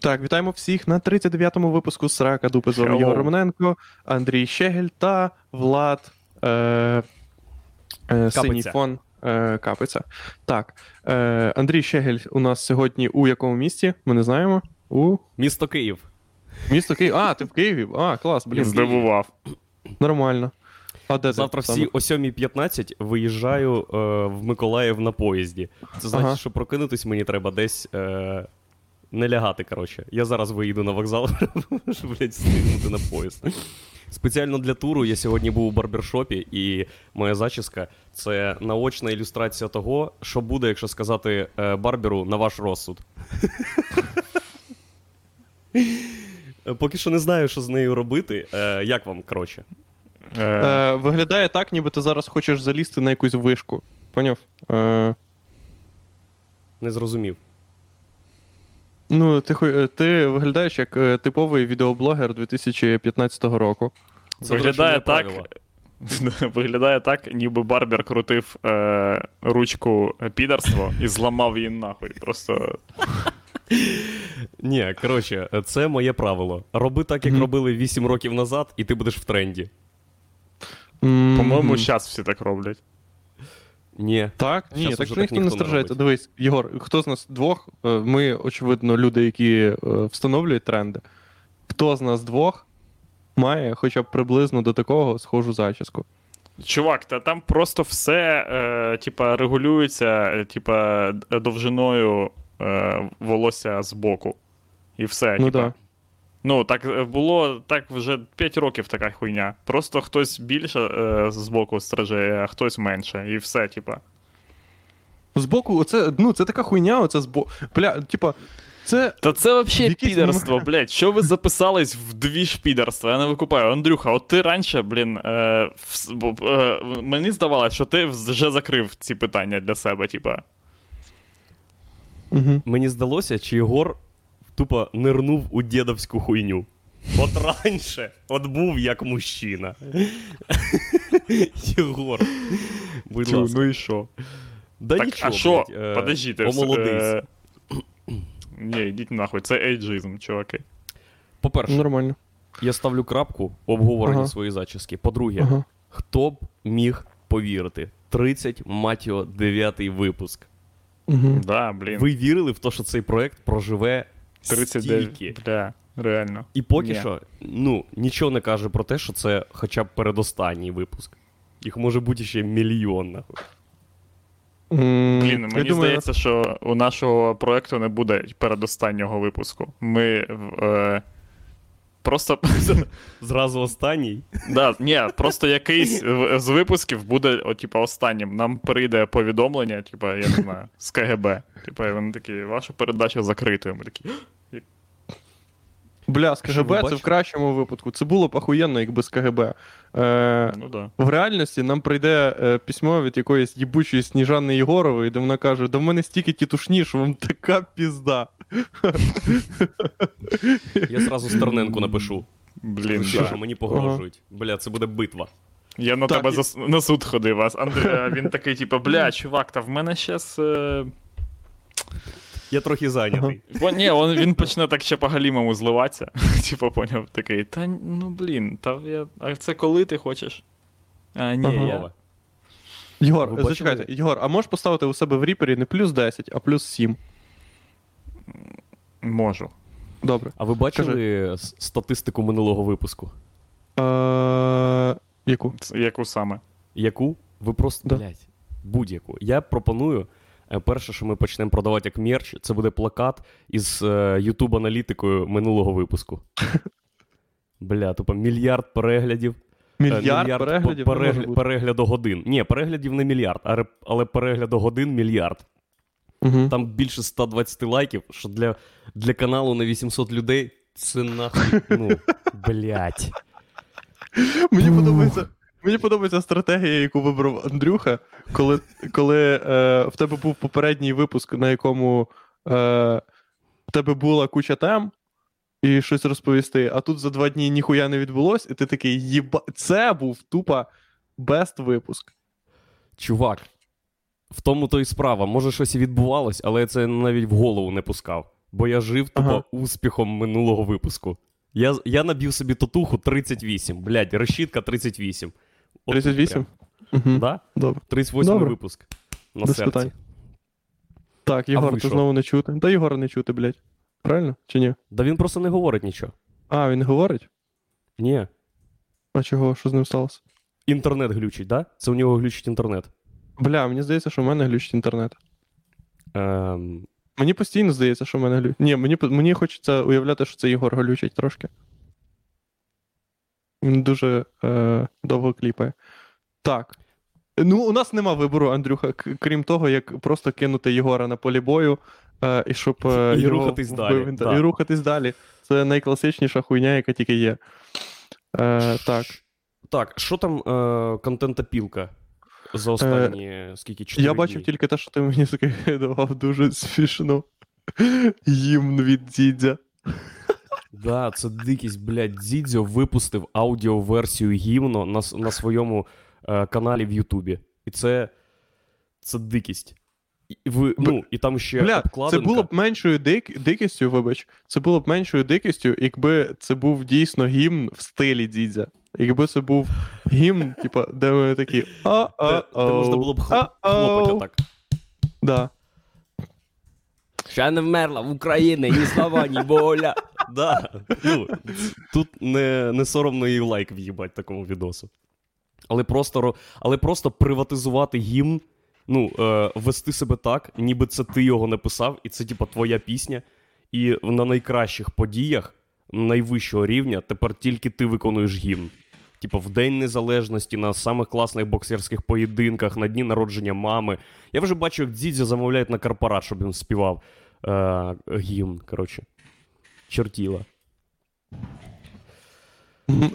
Так, вітаємо всіх на 39-му випуску Срака Дупи з вами. Ігор Романенко, Андрій Щегель та Влад е, е, Синій фон е, Капиця. Так, е, Андрій Щегель у нас сьогодні у якому місті? Ми не знаємо. У Місто Київ. місто Київ. А, ти в Києві? А, клас, блін. Здивував. Нормально. А де Завтра саме? всі о 7.15 виїжджаю е, в Миколаїв на поїзді. Це значить, Ага. що прокинутись мені треба десь е, не лягати, коротше. Я зараз виїду на вокзал, щоб блядь, встигнути на поїзд. Спеціально для туру я сьогодні був у барбершопі, і моя зачіска це наочна ілюстрація того, що буде, якщо сказати е, барберу на ваш розсуд. Е, Поки що не знаю, що з нею робити. Е, як вам, коротше? Е, виглядає так, ніби ти зараз хочеш залізти на якусь вишку. Поняв? Е, Не зрозумів. Ну, ти, хо- е, ти виглядаєш як е, типовий відеоблогер 2015 року. Це, Виглядає до речі, не так, правило. Виглядає так, ніби Барбер крутив е, ручку підарство і зламав її нахуй. Просто Ні, коротше, це моє правило. Роби так, як робили 8 років назад, і ти будеш в тренді. По-моєму, зараз всі так роблять. Ні. Так, ні, так що ніхто не страждається. Дивись, Єгор, хто з нас двох? е, Ми, очевидно, люди, які е, встановлюють тренди. Хто з нас двох має хоча б приблизно до такого схожу зачіску? Чувак, та там просто все е, типа, регулюється, е, типа, довжиною е, волосся з боку. І все. Ну типа. да. Ну, так е, було так вже 5 років така хуйня. Просто хтось більше е, з боку стриже, а хтось менше. І все, типа. Збоку, оце, ну, це така хуйня, оце збоку. Бля, типа, це. Та це взагалі підерство, блядь. Що ви записались в дві ж підерства? Я не викупаю. Андрюха, от ти раніше, блін, е, бо, е, мені здавалося, що ти вже закрив ці питання для себе, типа. Угу. Мені здалося, чи Єгор тупо нирнув у дідовську хуйню. От раніше, от був як мужчина. Єгор. Будь ласка. ну і що? Да так, нічого, а що? е, Подождіть, омолодись. Е... Ні, йдіть нахуй, це ейджизм, чуваки. По-перше, Нормально. я ставлю крапку в обговоренні Ага. своєї зачіски. По-друге, Ага. хто б міг повірити? 30, мать його, 9 випуск. Угу. Да, блін. Ви вірили в те, що цей проект проживе 39. стільки? Бля, реально. І поки Ні. що, ну, нічого не каже про те, що це хоча б передостанній випуск. Їх може бути ще мільйон, нахуй. Блін, я мені думаю, здається, що у нашого проекту не буде передостаннього випуску. Ми. Е, просто. Зразу останній. да, ні, просто якийсь з випусків буде, о, типа, останнім. Нам прийде повідомлення, типа, я не знаю, з КГБ. Типа, вони такі, ваша передача закрита. Ми такі. Бля, з Що КГБ це в кращому випадку. Це було б ахуєнно, якби з КГБ. Е, Ну да. в реальності нам прийде е, письмо від якоїсь їбучої Сніжани Єгорової, де вона каже: да в мене стільки тітушні, що вам така пізда. Я зразу Стерненку напишу. Блін, Що, да. мені погрожують. Бля, це буде битва. Я на Так, тебе і- зас- на суд ходив, а Андрій, а він такий, типа, бля, чувак, та в мене щас. Е... Я трохи зайнятий. Бо ні, он, він почне так ще по-галімому зливатися. Типа, поняв, такий, та ну блін, та я. А це коли ти хочеш? А, ні, Ага. я. Єгор, зачекайте, Єгор, а можеш поставити у себе в ріпері не плюс 10, а плюс 7. Можу. Добре. А ви бачили с- статистику минулого випуску? Е, яку? Яку саме? Яку? Ви просто, Да. блядь, будь-яку. Я пропоную. е, Перше, що ми почнемо продавати як мерч, це буде плакат із е, YouTube аналітикою минулого випуску. Бля, тупо мільярд переглядів. е, Мільярд, переглядів? по- Не перегля- бути. переглядогодин. Ні, переглядів не мільярд, але переглядогодин мільярд. Мгм. Там більше 120 лайків, що для, для каналу на 800 людей це нахуй. Ну, блядь. Мені подобається. Мені подобається стратегія, яку вибрав Андрюха, коли, коли е, в тебе був попередній випуск, на якому е, в тебе була куча тем і щось розповісти, а тут за два дні ніхуя не відбулось, і ти такий єба. Це був тупо бест випуск. Чувак, В тому то і справа. Може, щось і відбувалось, але я це навіть в голову не пускав. Бо я жив тупо Ага. успіхом минулого випуску. Я, я набив собі татуху 38. Блядь, решітка 38. От 38? Угу. Да? Добре. 38 Добре. випуск. На Без серці. питань. Так, Єгор, ти знову не чути. Та Єгора не чути, блядь. Правильно? Чи ні? Да він просто не говорить нічого. А, він не говорить? Ні. А чого? Що з ним сталося? Інтернет глючить, да? Це у нього глючить інтернет. Бля, мені здається, що в мене глючить інтернет. Ем, Мені постійно здається, що в мене глючить. Ні, мені, мені хочеться уявляти, що це Єгор глючить трошки. Він дуже е, довго кліпає. Так. Ну, у нас нема вибору, Андрюха, крім того, як просто кинути Єгора на полі бою, е, і щоб е, І його рухатись далі, да. І рухатись далі. Це найкласичніша хуйня, яка тільки є. Е, так. Так, що там е, контентопілка за останні скільки? 4 Е, Я бачив дні? тільки те, що ти мені скидував дуже смішно. Гімн від дідя. Да, це дикість, блядь. Дзідзьо випустив аудіоверсію гімно на, на своєму е, каналі в Ютубі. І це. Це дикість. І, ви, ну, і там ще Бля, це було б меншою дик... дикістю, вибач. Це було б меншою дикістю, якби це був дійсно гімн в стилі дідя. Якби це був гімн, типа, де ми такі. а а Де, де можна було б хл- хлопати так. Да. Ще не вмерла в Україні, ні слава, ні воля. Да. Ну, тут не, не соромно і лайк в'їбать такому відосу. Але просто, але просто приватизувати гімн, ну, е, вести себе так, ніби це ти його написав, і це, типа, твоя пісня. І на найкращих подіях найвищого рівня тепер тільки ти виконуєш гімн. Типа в День Незалежності, на самих класних боксерських поєдинках, на дні народження мами. Я вже бачу, як Дзідзя замовляють на корпорат, щоб він співав е, гімн. Коротше. Чертіла.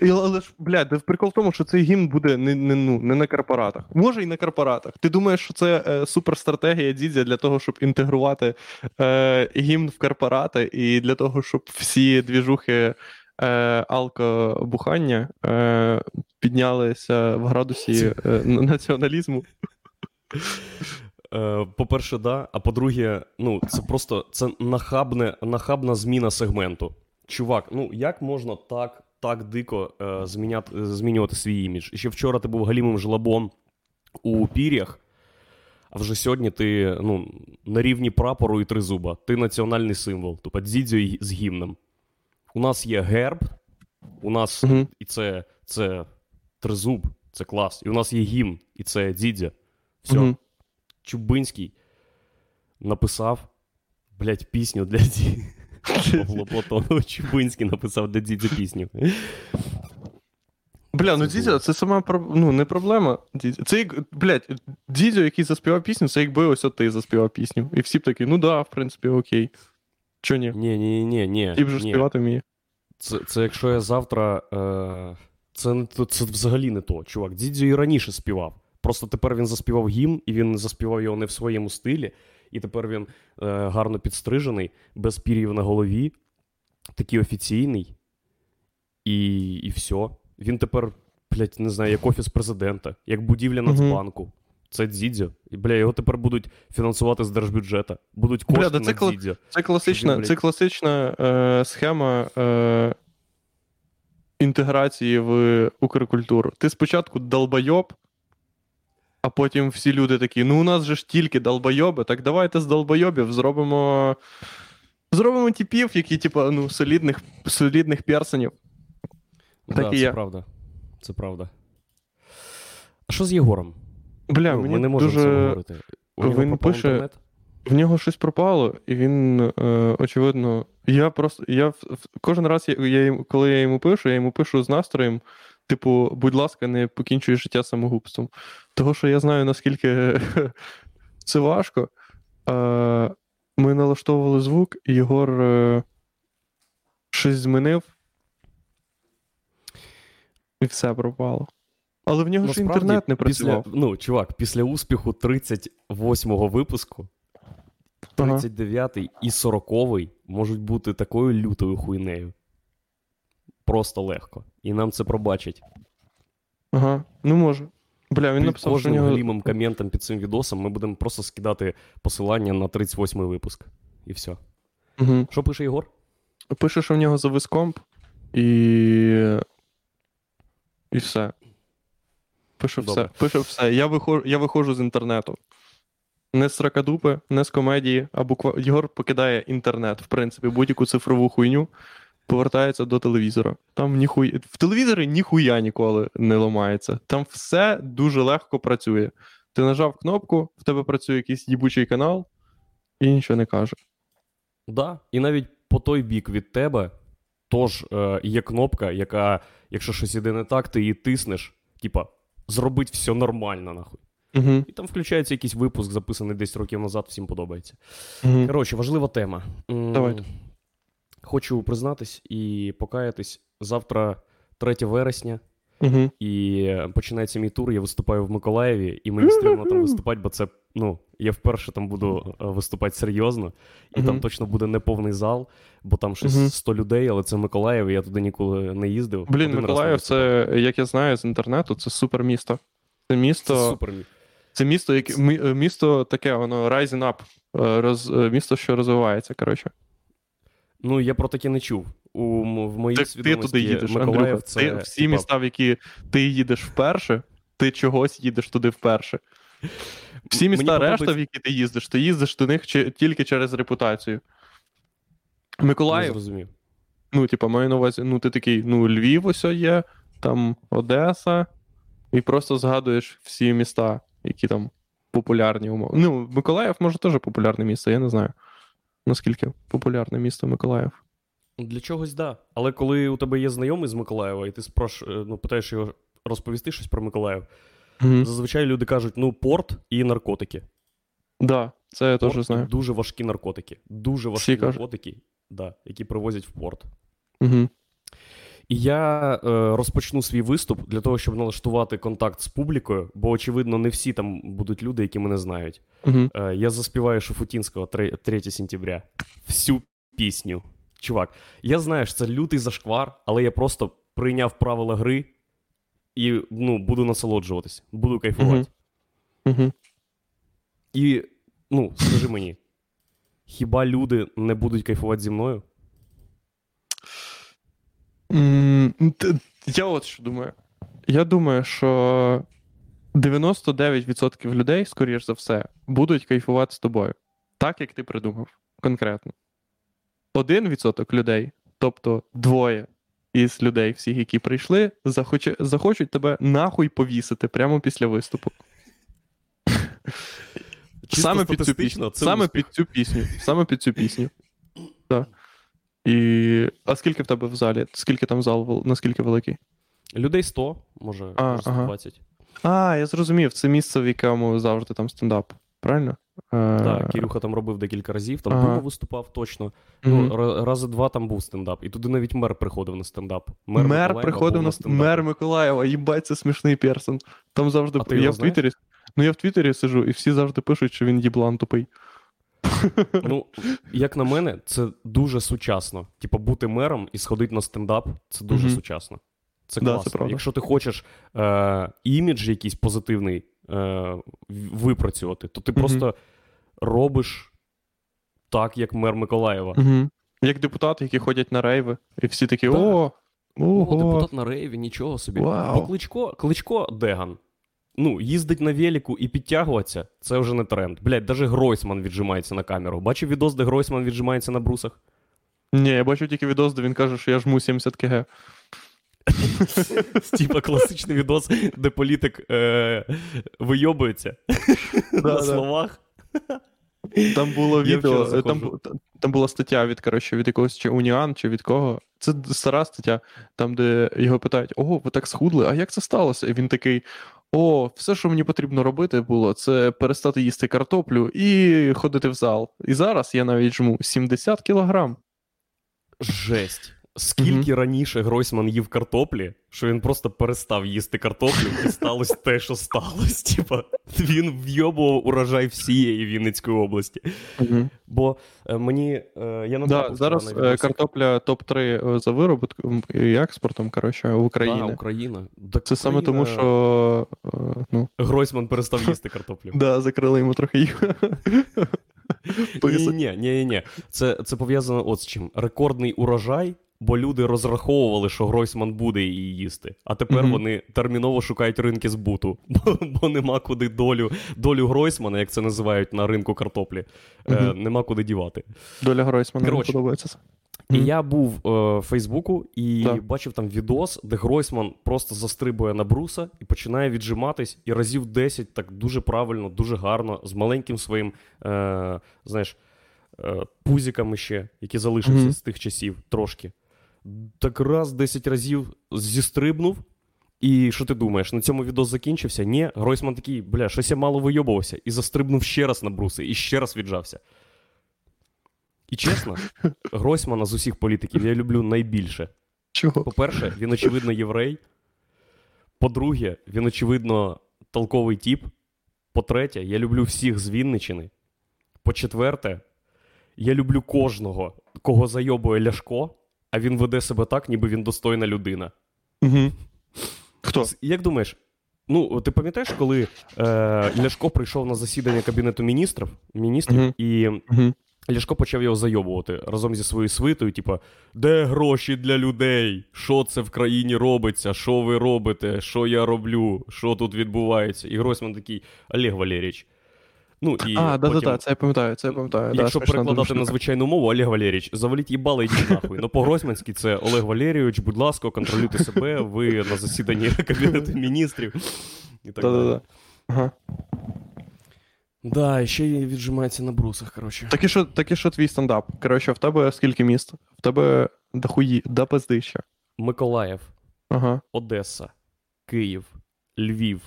І, але ж, блядь, прикол в тому, що цей гімн буде не, не, ну, не на корпоратах. Може і на корпоратах. Ти думаєш, що це е, суперстратегія дідзя для того, щоб інтегрувати е, гімн в корпорати, і для того, щоб всі двіжухи е, алкобухання е, піднялися в градусі е, націоналізму. Е, по-перше, да. А по-друге, ну, це просто це нахабне, нахабна зміна сегменту. Чувак, ну як можна так, так дико е, зміняти, змінювати свій імідж? Ще вчора ти був галімим жлобом у пір'ях, а вже сьогодні ти ну, на рівні прапору і тризуба. Ти національний символ, тобто дзідзьо й- з гімном. У нас є герб, у нас Мгм. і це, це тризуб, це клас. І у нас є гімн, і це дзідзя. Все. Мгм. Чубинський написав, блядь, пісню для Ді. Павло Платонов Чубинський написав для Дідзя пісню. Бля, ну дідзя, це сама ну, не проблема. Дідзя. Це як, блядь, дідзьо, який заспівав пісню, це якби ось от ти заспівав пісню. І всі б такі, ну да, в принципі, окей. Чо ні? Ні, ні, ні, ні. Ти вже ні. співати вміє. Це, це якщо я завтра. Е... Це, не це взагалі не то. Чувак, Дідзю і раніше співав. Просто тепер він заспівав гімн, і він заспівав його не в своєму стилі. І тепер він е, гарно підстрижений, без пір'їв на голові, такий офіційний. І, і все. Він тепер, блядь, не знаю, як офіс президента, як будівля. Нацбанку. Це Дзідзьо. І, бля, його тепер будуть фінансувати з держбюджету. Будуть Бля, кошти да це на кла- Дзідзьо. Це класична, блядь. це класична е, схема е, інтеграції в Укркультуру. Ти спочатку долбойоб, а потім всі люди такі: ну у нас же ж тільки долбойоби, так давайте з долбойобів зробимо. Зробимо типів, які, типу, ну, солідних, солідних персонів. Так да, і це є. правда. Це правда. А що з Єгором? Бля, ну, мені ми не можемо дуже. говорити. Він пише- інтернет? В нього щось пропало, і він, е, очевидно, я просто. Я кожен раз, я, я, коли я йому пишу, я йому пишу з настроєм, типу, будь ласка, не покінчуй життя самогубством. Того, що я знаю, наскільки це важко. Е, ми налаштовували звук, і Єгор е, щось змінив. І все пропало. Але в нього ж інтернет не працював. Після, ну, чувак, після успіху 38-го випуску, 39-й і 40-й можуть бути такою лютою хуйнею. Просто легко. І нам це пробачать. Ага, ну може. Бля, він Під написав, що кожним нього. галімим коментом під цим відосом ми будемо просто скидати посилання на 38-й випуск. І все. Угу. Що пише Єгор? Пише, що в нього завис комп, і. І все. Пише Добре. все. Пише все. Я виходжу, я виходжу з інтернету. Не з сракадупи, не з комедії, а буква. Єгор покидає інтернет, в принципі, будь-яку цифрову хуйню, повертається до телевізора. Там ніхуя. В телевізорі ніхуя ніколи не ламається. Там все дуже легко працює. Ти нажав кнопку, в тебе працює якийсь їбучий канал, і нічого не каже. Да. І навіть по той бік від тебе тож е, є кнопка, яка, якщо щось іде не так, ти її тиснеш, типа, зробить все нормально, нахуй. Угу. І там включається якийсь випуск, записаний 10 років назад, всім подобається. Угу. Коротше, важлива тема. Давайте. Хочу признатись і покаятись. Завтра 3 вересня, Угу. і починається мій тур. Я виступаю в Миколаєві, і мені стрімно там виступати, бо це, ну, я вперше там буду е, виступати серйозно, і там точно буде неповний зал, бо там щось Мгм. 100 людей, але це Миколаїв, і я туди ніколи не їздив. Блін, Один Миколаїв, це, як я знаю з інтернету, це супер місто. Це місто, Це це, супер. місто, яке е, місто таке, воно rising up, е, роз, місто, що розвивається, коротше. Ну, я про таке не чув. У, в моїй Ти, ти туди їдеш, Миколаїв Андрюха. це, ти, всі типа, міста, в які ти їдеш вперше, ти чогось їдеш туди вперше. Всі Мені міста, решта, подобається- в які ти їздиш, ти їздиш до них чи- тільки через репутацію. Миколаїв, зрозумів. ну, типа, маю на увазі, ну, ти такий, ну, Львів ось є, там Одеса, і просто згадуєш всі міста, які там популярні умови. Ну, Миколаїв, може, теж популярне місто, я не знаю. Наскільки популярне місто Миколаїв. Для чогось да. Але коли у тебе є знайомий з Миколаєва, і ти спрош, е, ну, питаєш його розповісти щось про Миколаїв, Угу. зазвичай люди кажуть: ну, порт і наркотики. Да, це я теж знаю. Дуже важкі наркотики. Дуже важкі Всі кажуть. наркотики, да, які привозять в порт. Угу. І я е, розпочну свій виступ для того, щоб налаштувати контакт з публікою, бо, очевидно, не всі там будуть люди, які мене знають. Угу. Е, я заспіваю Шуфутінського 3, 3 сентября. Всю пісню. Чувак, я знаю, що це лютий зашквар, але я просто прийняв правила гри і ну, буду насолоджуватись, буду кайфувати. Мгм. Угу. І ну, скажи мені, хіба люди не будуть кайфувати зі мною? Т- Я от що думаю. Я думаю, що 99% людей, скоріш за все, будуть кайфувати з тобою. Так, як ти придумав, конкретно. 1% людей, тобто двоє із людей, всіх, які прийшли, захоче, захочуть тебе нахуй повісити прямо після виступу. Чисто саме під цю пісню. це Саме під цю пісню. Саме під цю пісню. Так. І... А скільки в тебе в залі? Скільки там зал, наскільки великий? Людей 100, може, А, може ага. 120. А, я зрозумів, це місце, в якому завжди там стендап. Правильно? Е, Так, Кирюха там робив декілька разів, там Ага. Дима виступав точно. Ну, ра- рази два там був стендап. І туди навіть мер приходив на стендап. Мер, Миколаєва приходив на стендапі. мер Миколаєва, їбать, це смішний персон. Там завжди А ти я його в Твіттері. Ну я в Твіттері сижу, і всі завжди пишуть, що він їблан тупий. Ну, як на мене, це дуже сучасно. Типа, бути мером і сходити на стендап це дуже Мгм. сучасно. Це Да, класно. це правда. Якщо ти хочеш е, імідж якийсь позитивний е, випрацювати, то ти Мгм. просто робиш так, як мер Миколаєва. Угу. Як депутати, які ходять на рейви, і всі такі: Так. о, О, депутат на рейві, нічого собі. Вау. Бо Кличко, Кличко де ган. Ну, їздить на велику і підтягуватися це вже не тренд. Блять, даже Гройсман віджимається на камеру. Бачив відос, де Гройсман віджимається на брусах? Ні, я бачу тільки відос, де він каже, що я жму 70 кг. Типа класичний відос, де політик е, вийобується на словах. Там було відео, е, там, там була стаття від, коротше, від якогось чи Уніан, чи від кого. Це стара стаття, там, де його питають: Ого, ви так схудли, а як це сталося? І він такий: О, все, що мені потрібно робити було, це перестати їсти картоплю і ходити в зал. І зараз я навіть жму 70 кілограм. Жесть. Скільки раніше Гройсман їв картоплі, що він просто перестав їсти картоплю, і сталося те, що сталося. Типа, він вйобував урожай всієї Вінницької області. Угу. Бо е, мені е, я Да, зараз е, картопля топ-3 за вироботком і експортом, коротше, в Да, Україні. Україна. Так Це саме тому, що е, ну, Гройсман перестав їсти картоплю. да, закрили йому трохи їх. Ні, ні, ні, ні. Це, це пов'язано от з чим. Рекордний урожай, бо люди розраховували, що Гройсман буде її їсти. А тепер Мгм. вони терміново шукають ринки збуту, бо, бо нема куди долю, долю Гройсмана, як це називають на ринку картоплі, е, нема куди дівати. Доля Гройсмана мені подобається. І Мгм. я був е, в Фейсбуку і Так. бачив там відос, де Гройсман просто застрибує на бруса і починає віджиматись, і разів 10 так дуже правильно, дуже гарно, з маленьким своїм, е, знаєш, е, пузиками ще, які залишилися Мгм. з тих часів трошки. Так раз 10 разів зістрибнув. І що ти думаєш, на цьому відос закінчився? Ні, Гройсман такий, бля, щось я мало вийобувався, і застрибнув ще раз на бруси, і ще раз віджався. І чесно, Гройсмана з усіх політиків я люблю найбільше. Чого? По-перше, він, очевидно, єврей. По-друге, він, очевидно, толковий тіп. По-третє, я люблю всіх з Вінничини. По-четверте, я люблю кожного, кого зайобує Ляшко, а він веде себе так, ніби він достойна людина. Угу. Хто? Як думаєш? Ну, ти пам'ятаєш, коли е, Ляшко прийшов на засідання Кабінету міністрів, міністрів Мгм. і Угу. Ляшко почав його зайобувати разом зі своєю свитою, типа, де гроші для людей? Що це в країні робиться? Що ви робите? Що я роблю? Що тут відбувається? І Гройсман такий Олег Валерійович. Ну, і А, да, потім, да, да, це я пам'ятаю, це я пам'ятаю. Якщо смішна перекладати на звичайну мову, Олег Валерійович, заваліть їбало, йдіть нахуй. Ну, по-гройсманськи це Олег Валерійович, будь ласка, контролюйте себе, ви на засіданні Кабінету міністрів. І так Да, да, далі. да. Ага. Да, і ще й віджимається на брусах, коротше. Так і що, так і що твій стендап? Коротше, в тебе скільки міст? В тебе дохуї, да пиздища. Миколаїв, Ага. Одеса, Київ, Львів,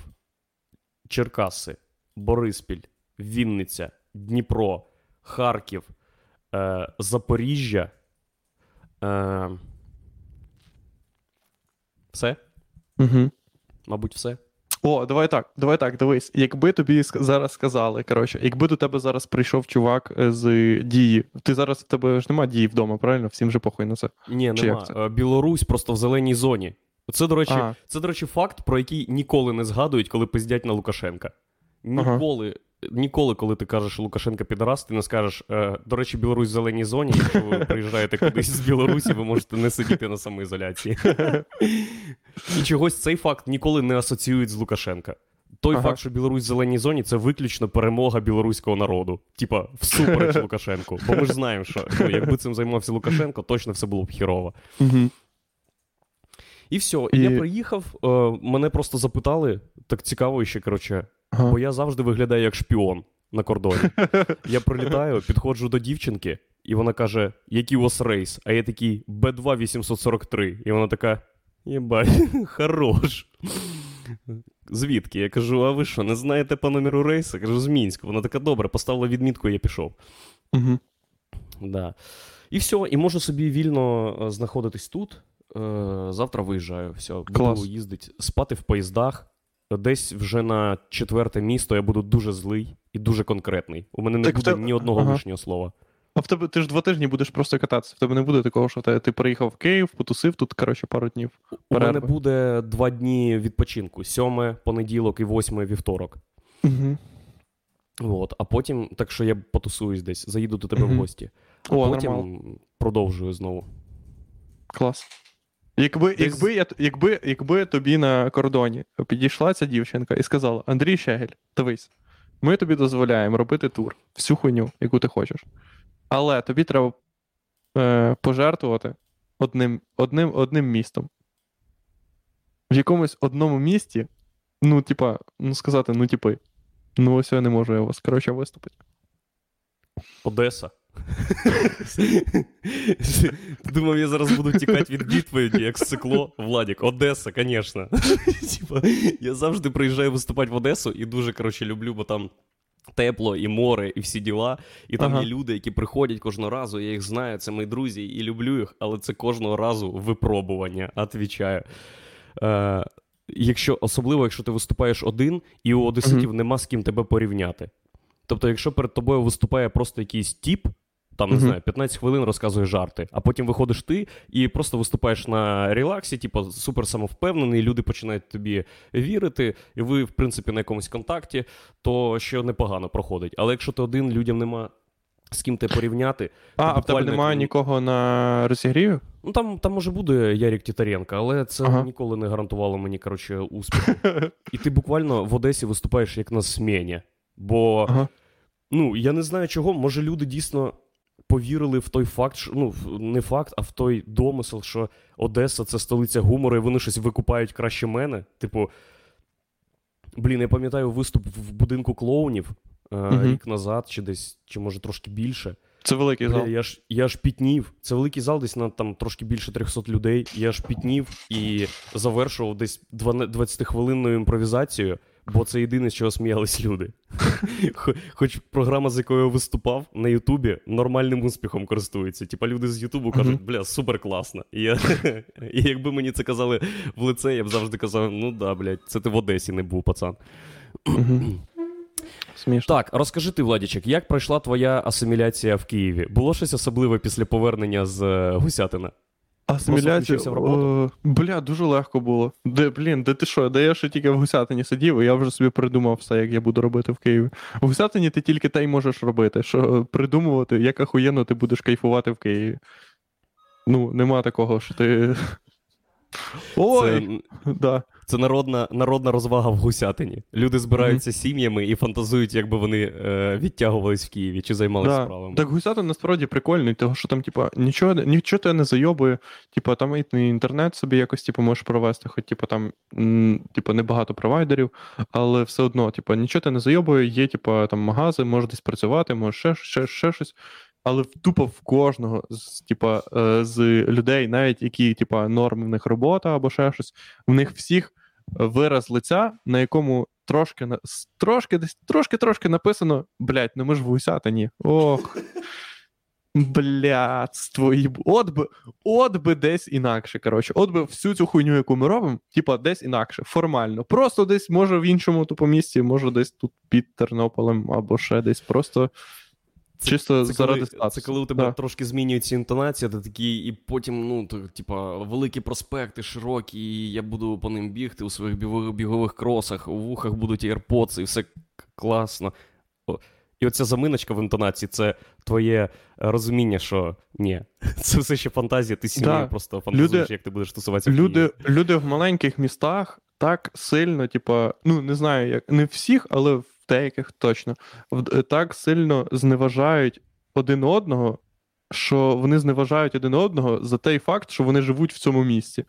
Черкаси, Бориспіль, Вінниця, Дніпро, Харків, е, Запоріжжя. Е, все? Угу. Мабуть, все. О, давай так, давай так, дивись. Якби тобі зараз сказали, коротше, якби до тебе зараз прийшов чувак е, з дії, ти зараз в тебе ж нема дії вдома, правильно? Всім же похуй на це. Ні, Чи нема. це? Е, Білорусь просто в зеленій зоні. Це, до речі, це, до речі, факт, про який ніколи не згадують, коли пиздять на Лукашенка. Ніколи, ніколи, коли ти кажеш Лукашенка підарас, ти не скажеш. Е, до речі, Білорусь в зеленій зоні. Якщо ви приїжджаєте кудись з Білорусі, ви можете не сидіти на самоізоляції. І чогось цей факт ніколи не асоціюють з Лукашенка. Той Ага. факт, що Білорусь в зеленій зоні, це виключно перемога білоруського народу. Типа, всупереч Лукашенку. Бо ми ж знаємо, що ну, якби цим займався Лукашенко, точно все було б хірово. Угу. І все. І І- я приїхав, е, мене просто запитали, так цікаво ще, коротше, Ага. бо я завжди виглядаю як шпіон на кордоні. Я прилітаю, підходжу до дівчинки, і вона каже: який у вас рейс? А я такий Б2 843. І вона така: єбать, хорош. Звідки? Я кажу, а ви що, не знаєте по номеру рейсу? Кажу, з Мінська. Вона така, добре, поставила відмітку, і я пішов. Угу. Да. І все, і можу собі вільно е, знаходитись тут. Е, завтра виїжджаю. Все, буду їздити, спати в поїздах. Десь вже на четверте місто я буду дуже злий і дуже конкретний. У мене не Так буде тебе- ні одного ага. лишнього слова. А в тебе ти ж два тижні будеш просто кататися. В тебе не буде такого, що ти, ти приїхав в Київ, потусив тут, коротше, пару днів. У мене буде два дні відпочинку: сьоме, понеділок і восьме вівторок. Угу. От, а потім, так що я потусуюсь десь, заїду до тебе Мгм. в гості. А О, потім нормально. продовжую знову. Клас. Якби, Десь- якби, я, якби, якби тобі на кордоні підійшла ця дівчинка і сказала: Андрій Щегель, дивись, ми тобі дозволяємо робити тур, всю хуйню, яку ти хочеш. Але тобі треба е, пожертвувати одним, одним, одним містом. В якомусь одному місті, ну, типа, ну сказати, ну, типи, ну ось я не можу я вас, коротше, виступити. Одеса. Ти думав, я зараз буду тікати від відповіді, як стекло. Владік, Одеса, звісно. Я завжди приїжджаю виступати в Одесу і дуже, коротше, люблю, бо там тепло, і море, і всі діла. І там Ага. є люди, які приходять кожного разу. Я їх знаю, це мої друзі, і люблю їх, але це кожного разу випробування, отвічаю. Е, якщо, особливо, якщо ти виступаєш один, і у одеситів нема з ким тебе порівняти. Тобто, якщо перед тобою виступає просто якийсь тіп, там, не знаю, 15 хвилин розказує жарти, а потім виходиш ти і просто виступаєш на релаксі, типу, супер самовпевнений, люди починають тобі вірити, і ви, в принципі, на якомусь контакті, то ще непогано проходить. Але якщо ти один, людям нема з ким тебе порівняти, А, а в тебе немає нікого на розігріві? ну там, там може буде Ярік Тітаренко, але це Ага. ніколи не гарантувало мені, коротше, успіху. І ти буквально в Одесі виступаєш як на зміні. Бо Ага. Ну, я не знаю чого. Може, люди дійсно повірили в той факт, що ну, не факт, а в той домисел, що Одеса це столиця гумору, і вони щось викупають краще мене. Типу, блін, я пам'ятаю виступ в будинку клоунів е, Мгм. рік назад, чи десь, чи може трошки більше. Це великий зал. я ж я ж пітнів. Це великий зал, десь на там трошки більше 300 людей. Я ж пітнів і завершував десь 20-хвилинною імпровізацією, бо це єдине, з чого сміялись люди. Хоч програма, з якою я виступав на Ютубі, нормальним успіхом користується. Типа люди з Ютубу кажуть, бля, супер класно. І, я... і якби мені це казали в лице, я б завжди казав: ну да, блядь, це ти в Одесі не був, пацан. Смішно. Так, розкажи ти, Владічик, як пройшла твоя асиміляція в Києві? Було щось особливе після повернення з е, Гусятина? Асиміляція. Е, Бля, дуже легко було. Де, блін, де ти що? Де я ще тільки в Гусятині сидів, і я вже собі придумав все, як я буду робити в Києві. В Гусятині ти тільки те й можеш робити, що придумувати, як ахуєнно ти будеш кайфувати в Києві. Ну, нема такого, що ти. Ой, Це, да. Це народна, народна розвага в Гусятині. Люди збираються сім'ями і фантазують, як би вони е, відтягувались в Києві чи займалися Да. справами. Так Гусятин насправді прикольний, того що там, типа, нічого, нічого тебе не зайобує. Типа, там і інтернет собі якось типу, можеш провести, хоч типа там м, типа, небагато провайдерів, але все одно, типа, нічого тебе не зайобує, є, типа, там магази, можеш десь працювати, можеш ще, ще, ще щось. Але тупо в кожного з, типа, е, з людей, навіть які, типа, норм в них робота або ще щось, в них всіх вираз лиця, на якому трошки трошки десь трошки трошки написано: блядь, ну ми ж в Гусятині. Ох. Блядство, от би, от би десь інакше. Коротше, от би всю цю хуйню, яку ми робимо, типа десь інакше, формально. Просто десь, може, в іншому тупо місці, може, десь тут під Тернополем, або ще десь просто чисто Це заради коли, статусу. це коли у тебе Да. трошки змінюється інтонація, ти такий, і потім, ну, то, типа, великі проспекти, широкі, і я буду по ним бігти у своїх бігових, бігових кросах, у вухах будуть AirPods, і все класно. І оця заминочка в інтонації це твоє розуміння, що ні, це все ще фантазія, ти сім'єю Да. просто фантазуєш, Люди- як ти будеш тусуватися в Люди, люди в маленьких містах так сильно, типа, ну не знаю, як не всіх, але в деяких точно, так сильно зневажають один одного, що вони зневажають один одного за той факт, що вони живуть в цьому місці.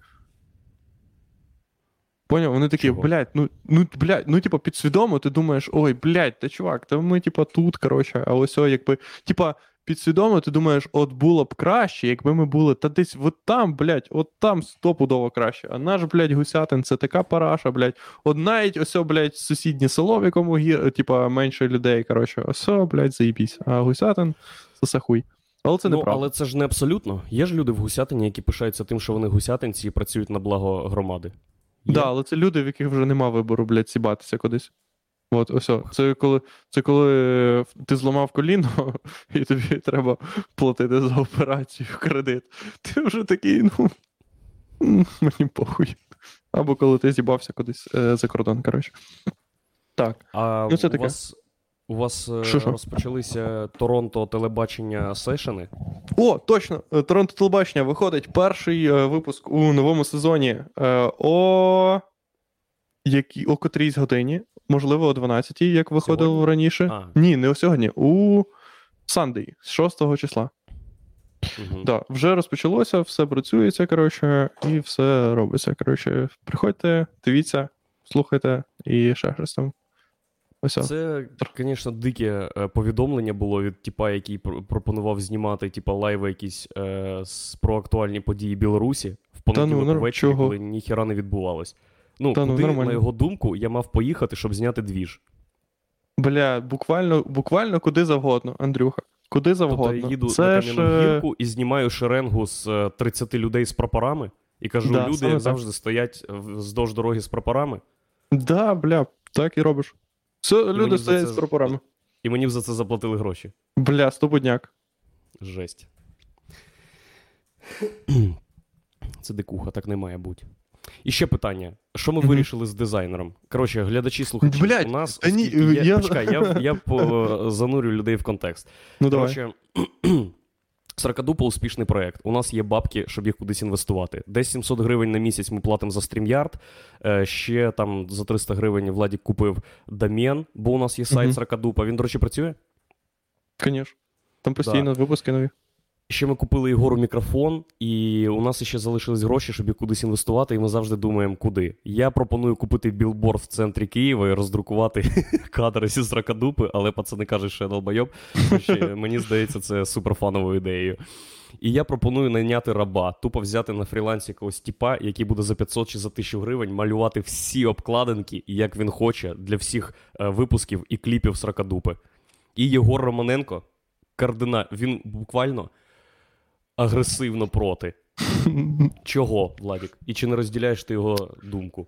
Поняв? Вони такі, Чого? блядь, ну, ну, блядь, ну, типа, підсвідомо, ти думаєш, ой, блядь, та чувак, та ми, типа, тут, коротше, а ось, о, якби, типа, підсвідомо, ти думаєш, от було б краще, якби ми були та десь от там, блядь, от там стопудово краще. А наш, блядь, гусятин, це така параша, блядь. От навіть ось, о, блядь, сусіднє село, в якому гір, типа, менше людей, коротше, ось, блядь, заїбісь. А гусятин це хуй. Але це ну, але це ж не абсолютно. Є ж люди в Гусятині, які пишаються тим, що вони гусятинці і працюють на благо громади. Є? Да, але це люди, в яких вже нема вибору, блядь, сібатися кудись. От, ось. Це коли, це коли е, ти зламав коліно, і тобі треба платити за операцію кредит. Ти вже такий, ну. Мені похуй. Або коли ти з'їбався кудись е, за кордон, коротше. Так. А Ну, це у таке. вас, у вас е, Що-що? розпочалися Торонто телебачення сешени. О, точно! е, Торонто телебачення виходить перший е, випуск у новому сезоні е, о. Які, о котрійсь годині, можливо, о 12-й, як виходило Сьогодні? раніше. А. Ні, не о сьогодні, у Сандей, з 6 числа. Угу. Да, вже розпочалося, все працюється, коротше, і все робиться. Коротше, приходьте, дивіться, слухайте і ще щось там. Ось. Це, звісно, дике е, повідомлення було від типа, який пропонував знімати типа лайви якісь е, з, про актуальні події Білорусі в понеділок норм- ввечері, чого? коли ніхіра не відбувалось. Ну, Та ну, куди, нормально. на його думку, я мав поїхати, щоб зняти двіж. Бля, буквально, буквально куди завгодно, Андрюха. Куди Тобто завгодно. я їду Це на ж, кам'яну е, гірку і знімаю шеренгу з е, 30 людей з прапорами. І кажу, Да, люди, як завжди, стоять вздовж дороги з прапорами. Да, бля, так і робиш. Все, мені люди стоять це- з прапорами. І мені за це заплатили гроші. Бля, стопудняк. Жесть. Це дикуха, так не має бути. І ще питання: що ми Мгм. вирішили з дизайнером? Коротше, глядачі слухачі, Блядь, у нас та ні, є... я- Почекай, я, я по- занурю людей в контекст. Ну давай. Коротше, Сракадупа успішний проект. У нас є бабки, щоб їх кудись інвестувати. Десь 700 гривень на місяць ми платимо за стрімярд. Е, ще там за 300 гривень Владік купив домен, бо у нас є сайт Мгм. Сракадупа. Він, до речі, працює. Конечно. Там постійно випуски нові. Ще ми купили Ігору мікрофон, і у нас ще залишились гроші, щоб їх кудись інвестувати, і ми завжди думаємо, куди. Я пропоную купити білборд в центрі Києва і роздрукувати кадри зі Сракадупи, але пацани кажуть, що я долбойоб. Е, мені здається, це суперфановою ідеєю. І я пропоную найняти раба, тупо взяти на фрілансі якогось тіпа, який буде за 500 чи за 1000 гривень малювати всі обкладинки, як він хоче, для всіх е, випусків і кліпів Сракадупи. І Єгор Романенко, кардина, він буквально агресивно проти. Чого, Владік? І чи не розділяєш ти його думку?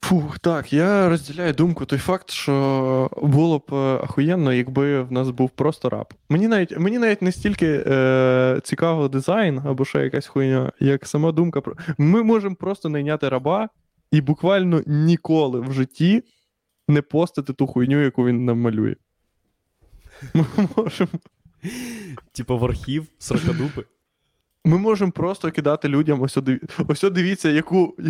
Фух, так, я розділяю думку той факт, що було б е, ахуєнно, якби в нас був просто рап. Мені навіть мені навіть не стільки е, цікаво дизайн або ще якась хуйня, як сама думка про. Ми можемо просто найняти раба і буквально ніколи в житті не постити ту хуйню, яку він нам малює. Ми можемо Типа в архів Сракадупи? Ми можемо просто кидати людям, ось, диві... ось дивіться, яку.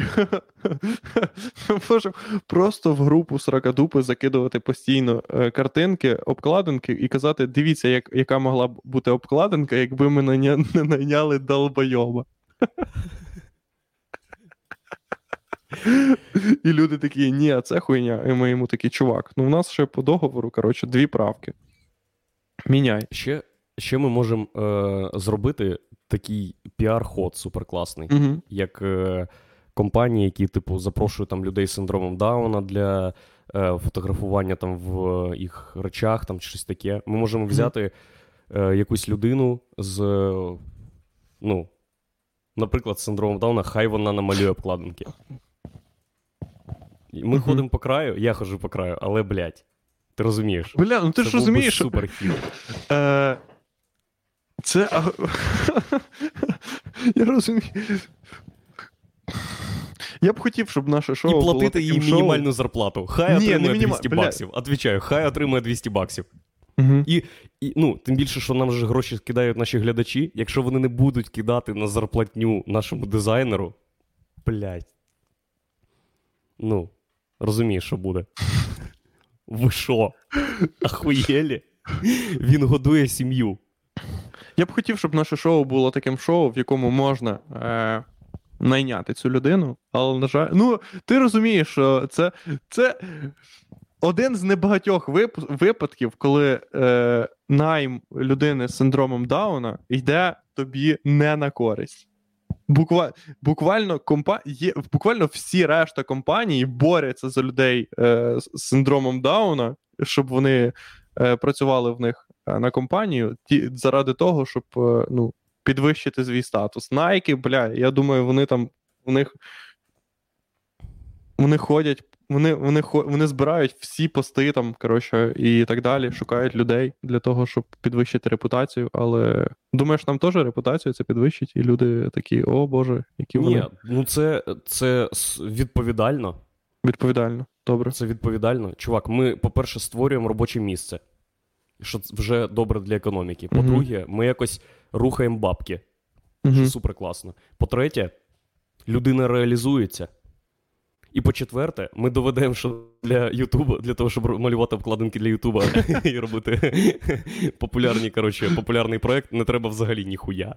Ми можемо просто в групу Сракадупи закидувати постійно е, картинки, обкладинки і казати: дивіться, як... яка могла б бути обкладинка, якби ми наня... не найняли долбойоба. І люди такі, ні, це хуйня. І ми йому такі, чувак, ну у нас ще по договору, коротше, дві правки. Міняй. Ще, ще ми можемо е, зробити такий піар-ход суперкласний, Угу. як е, компанії, які, типу, запрошують там людей з синдромом Дауна для е, фотографування там в їх речах там чи щось таке. Ми можемо взяти е, якусь людину з, е, ну, наприклад, з синдромом Дауна, хай вона намалює обкладинки. Ми Мгм. ходимо по краю, я ходжу по краю, але, блядь, ти розумієш. Бля, ну ти Це ж розумієш. Е, Це. а- Я розумію. Я б хотів, щоб наше шоу. І було платити їй шоу. мінімальну зарплату. Хай Ні, не отримує мініма- 200 бля. баксів. Отвічаю, хай отримує 200 баксів. І, і ну, тим більше, що нам же гроші кидають наші глядачі. Якщо вони не будуть кидати на зарплатню нашому дизайнеру, блядь. Ну, розумієш, що буде. Ви що? Ахуєлі? Він годує сім'ю. Я б хотів, щоб наше шоу було таким шоу, в якому можна е, найняти цю людину, але, на жаль, ну, ти розумієш, що це, це один з небагатьох вип- випадків, коли е, найм людини з синдромом Дауна йде тобі не на користь. Буква... Буквально, компа... є... буквально всі решта компаній борються за людей е, з синдромом Дауна, щоб вони працювали в них е, на компанію, ті, заради того, щоб е, ну, підвищити свій статус. Nike, бля, я думаю, вони там у них вони ходять, вони, вони, вони збирають всі пости там, коротше, і так далі, шукають людей для того, щоб підвищити репутацію. Але думаєш, нам теж репутацію це підвищить, і люди такі, о Боже, які вони Ні, ну це, це відповідально. відповідально. Добре. Це відповідально. Чувак, ми, по-перше, створюємо робоче місце, що вже добре для економіки. По-друге, ми якось рухаємо бабки, що супер класно. По-третє, людина реалізується. І по-четверте, ми доведемо, що для Ютуба, для того, щоб малювати обкладинки для Ютуба і робити популярні, коротше, популярний проект, не треба взагалі ніхуя.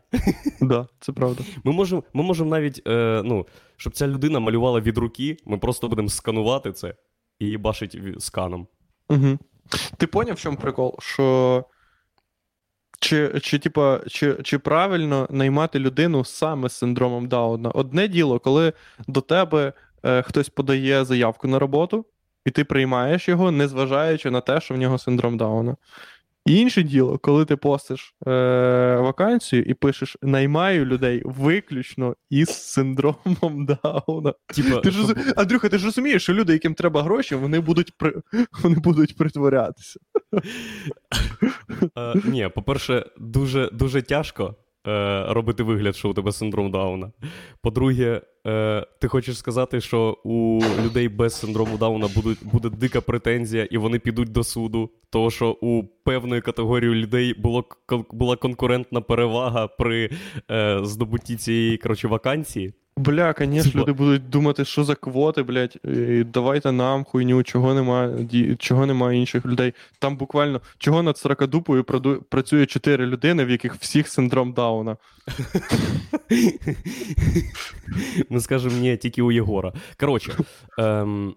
Да, це правда. Ми можемо ми можем навіть, е, ну, щоб ця людина малювала від руки, ми просто будемо сканувати це і їбашить ві- сканом. Угу. Ти поняв, в чому прикол? Що. Чи, чи, типа, чи, чи правильно наймати людину саме з синдромом Дауна? Одне діло, коли до тебе е, хтось подає заявку на роботу, і ти приймаєш його, незважаючи на те, що в нього синдром Дауна. І інше діло, коли ти постиш е, вакансію і пишеш наймаю людей виключно із синдромом Дауна. Типа, Ти ж, щоб- Андрюха, ти ж розумієш, що люди, яким треба гроші, вони будуть при... вони будуть притворятися. Е, ні, по-перше, дуже, дуже тяжко е, робити вигляд, що у тебе синдром Дауна. По-друге, е, ти хочеш сказати, що у людей без синдрому Дауна буде, буде дика претензія, і вони підуть до суду, того що у певної категорії людей було, була конкурентна перевага при е, здобутті цієї коротше, вакансії. Бля, конечно, люди будуть думати, що за квоти, блядь, і давайте нам хуйню, чого немає, чого нема інших людей. Там буквально чого над сорокадупою працює чотири людини, в яких всіх синдром Дауна. Ми скажемо, ні, тільки у Єгора. Коротше, ем,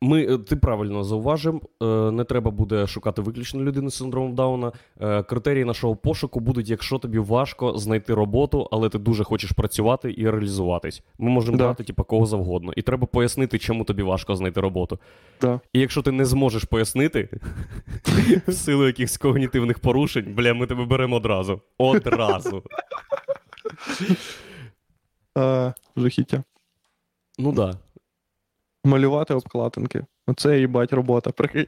ми, е, ти правильно зауважив, е, не треба буде шукати виключно людину з синдромом Дауна. Е, критерії нашого пошуку будуть, якщо тобі важко знайти роботу, але ти дуже хочеш працювати і реалізуватись. Ми можемо Да. брати типу, кого завгодно. І треба пояснити, чому тобі важко знайти роботу. Да. І якщо ти не зможеш пояснити в силу якихось когнітивних порушень, бля, ми тебе беремо одразу. Одразу. Жахіття. Ну так. Малювати обкладинки. Оце їбать робота, прикинь.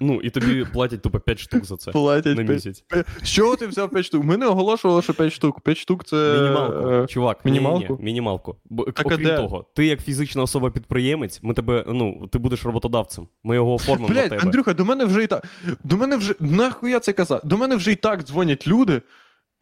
Ну, і тобі платять тупо 5 штук за це Платять на місяць. З чого ти взяв 5 штук? Ми не оголошували, що 5 штук. 5 штук це. Мінімалку, е, чувак, мінімалку? Ні, ні, мінімалку. Бо, Так, окрім де? того, ти як фізична особа-підприємець, ми тебе, ну, ти будеш роботодавцем. Ми його оформимо на тебе. Андрюха, до мене вже і так. До мене вже. Нахуя це казав? До мене вже і так дзвонять люди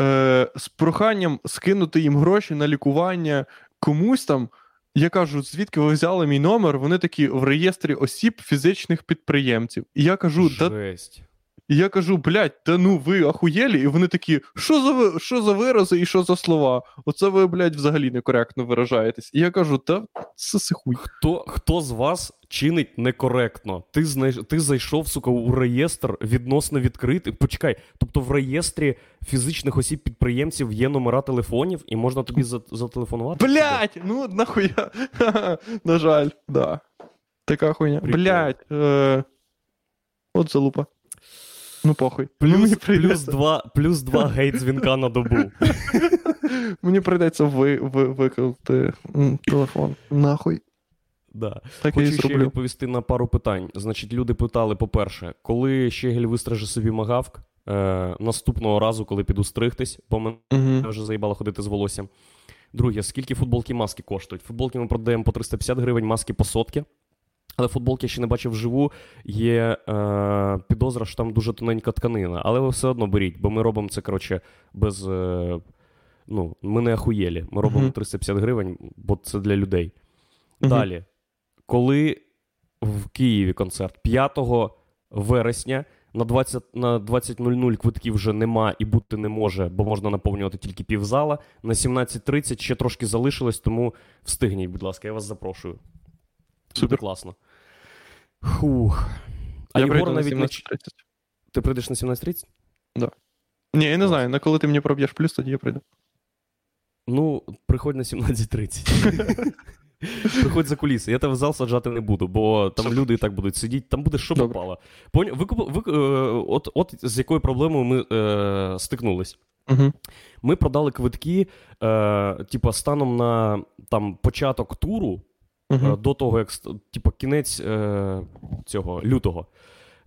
е, з проханням скинути їм гроші на лікування комусь там. Я кажу, звідки ви взяли мій номер? Вони такі в реєстрі осіб фізичних підприємців. І я кажу, та Жесть. І я кажу, блядь, та ну ви ахуєлі? І вони такі, що за що за вирази і що за слова? Оце ви, блядь, взагалі некоректно виражаєтесь. І я кажу, та це сихуй. Хто, хто з вас чинить некоректно? Ти, знайш... ти зайшов, сука, у реєстр відносно відкритий. Почекай, тобто в реєстрі фізичних осіб-підприємців є номера телефонів, і можна тобі зателефонувати? Блядь, ну нахуя. На жаль, да. Така хуйня. Блядь. Е... От залупа. Ну похуй. Ну, Плюс, плюс, два, плюс два гейт дзвінка на добу. мені прийдеться ви, ви, викликати телефон. Нахуй. Да. Так я Хочу ще зроблю. відповісти на пару питань. Значить, люди питали: по-перше, коли Щегель вистриже собі магавк, е, наступного разу, коли піду стригтись, бо мене Угу. вже заїбало ходити з волоссям. Друге, скільки футболки маски коштують? Футболки ми продаємо по 350 гривень, маски по сотки. Але футболки я ще не бачив вживу. Є е, підозра, що там дуже тоненька тканина. Але ви все одно беріть, бо ми робимо це, коротше, без. Е, ну, ми не ахуєлі. Ми робимо Мгм. 350 гривень, бо це для людей. Мгм. Далі, коли в Києві концерт 5 вересня на 20 на 20.00 квитків вже нема і бути не може, бо можна наповнювати тільки півзала. На 17.30 ще трошки залишилось, тому встигніть, будь ласка, я вас запрошую. Буде Супер. класно. Хух. А я Єгор прийду на навіть не... ч- 17.30. Ти прийдеш на 17.30? Ні, я не знаю, на коли ти мені проб'єш плюс, тоді я прийду. Ну, приходь на 17.30. Приходь за куліси. Я тебе в зал саджати не буду, бо там Супер. люди і так будуть сидіти, там буде що Добре. попало. Поня... Ви, купи- ви, е, от, от з якою проблемою ми е, стикнулись. Угу. Ми продали квитки, е, типа, станом на там, початок туру, Угу. до того, як типа, кінець е, цього лютого,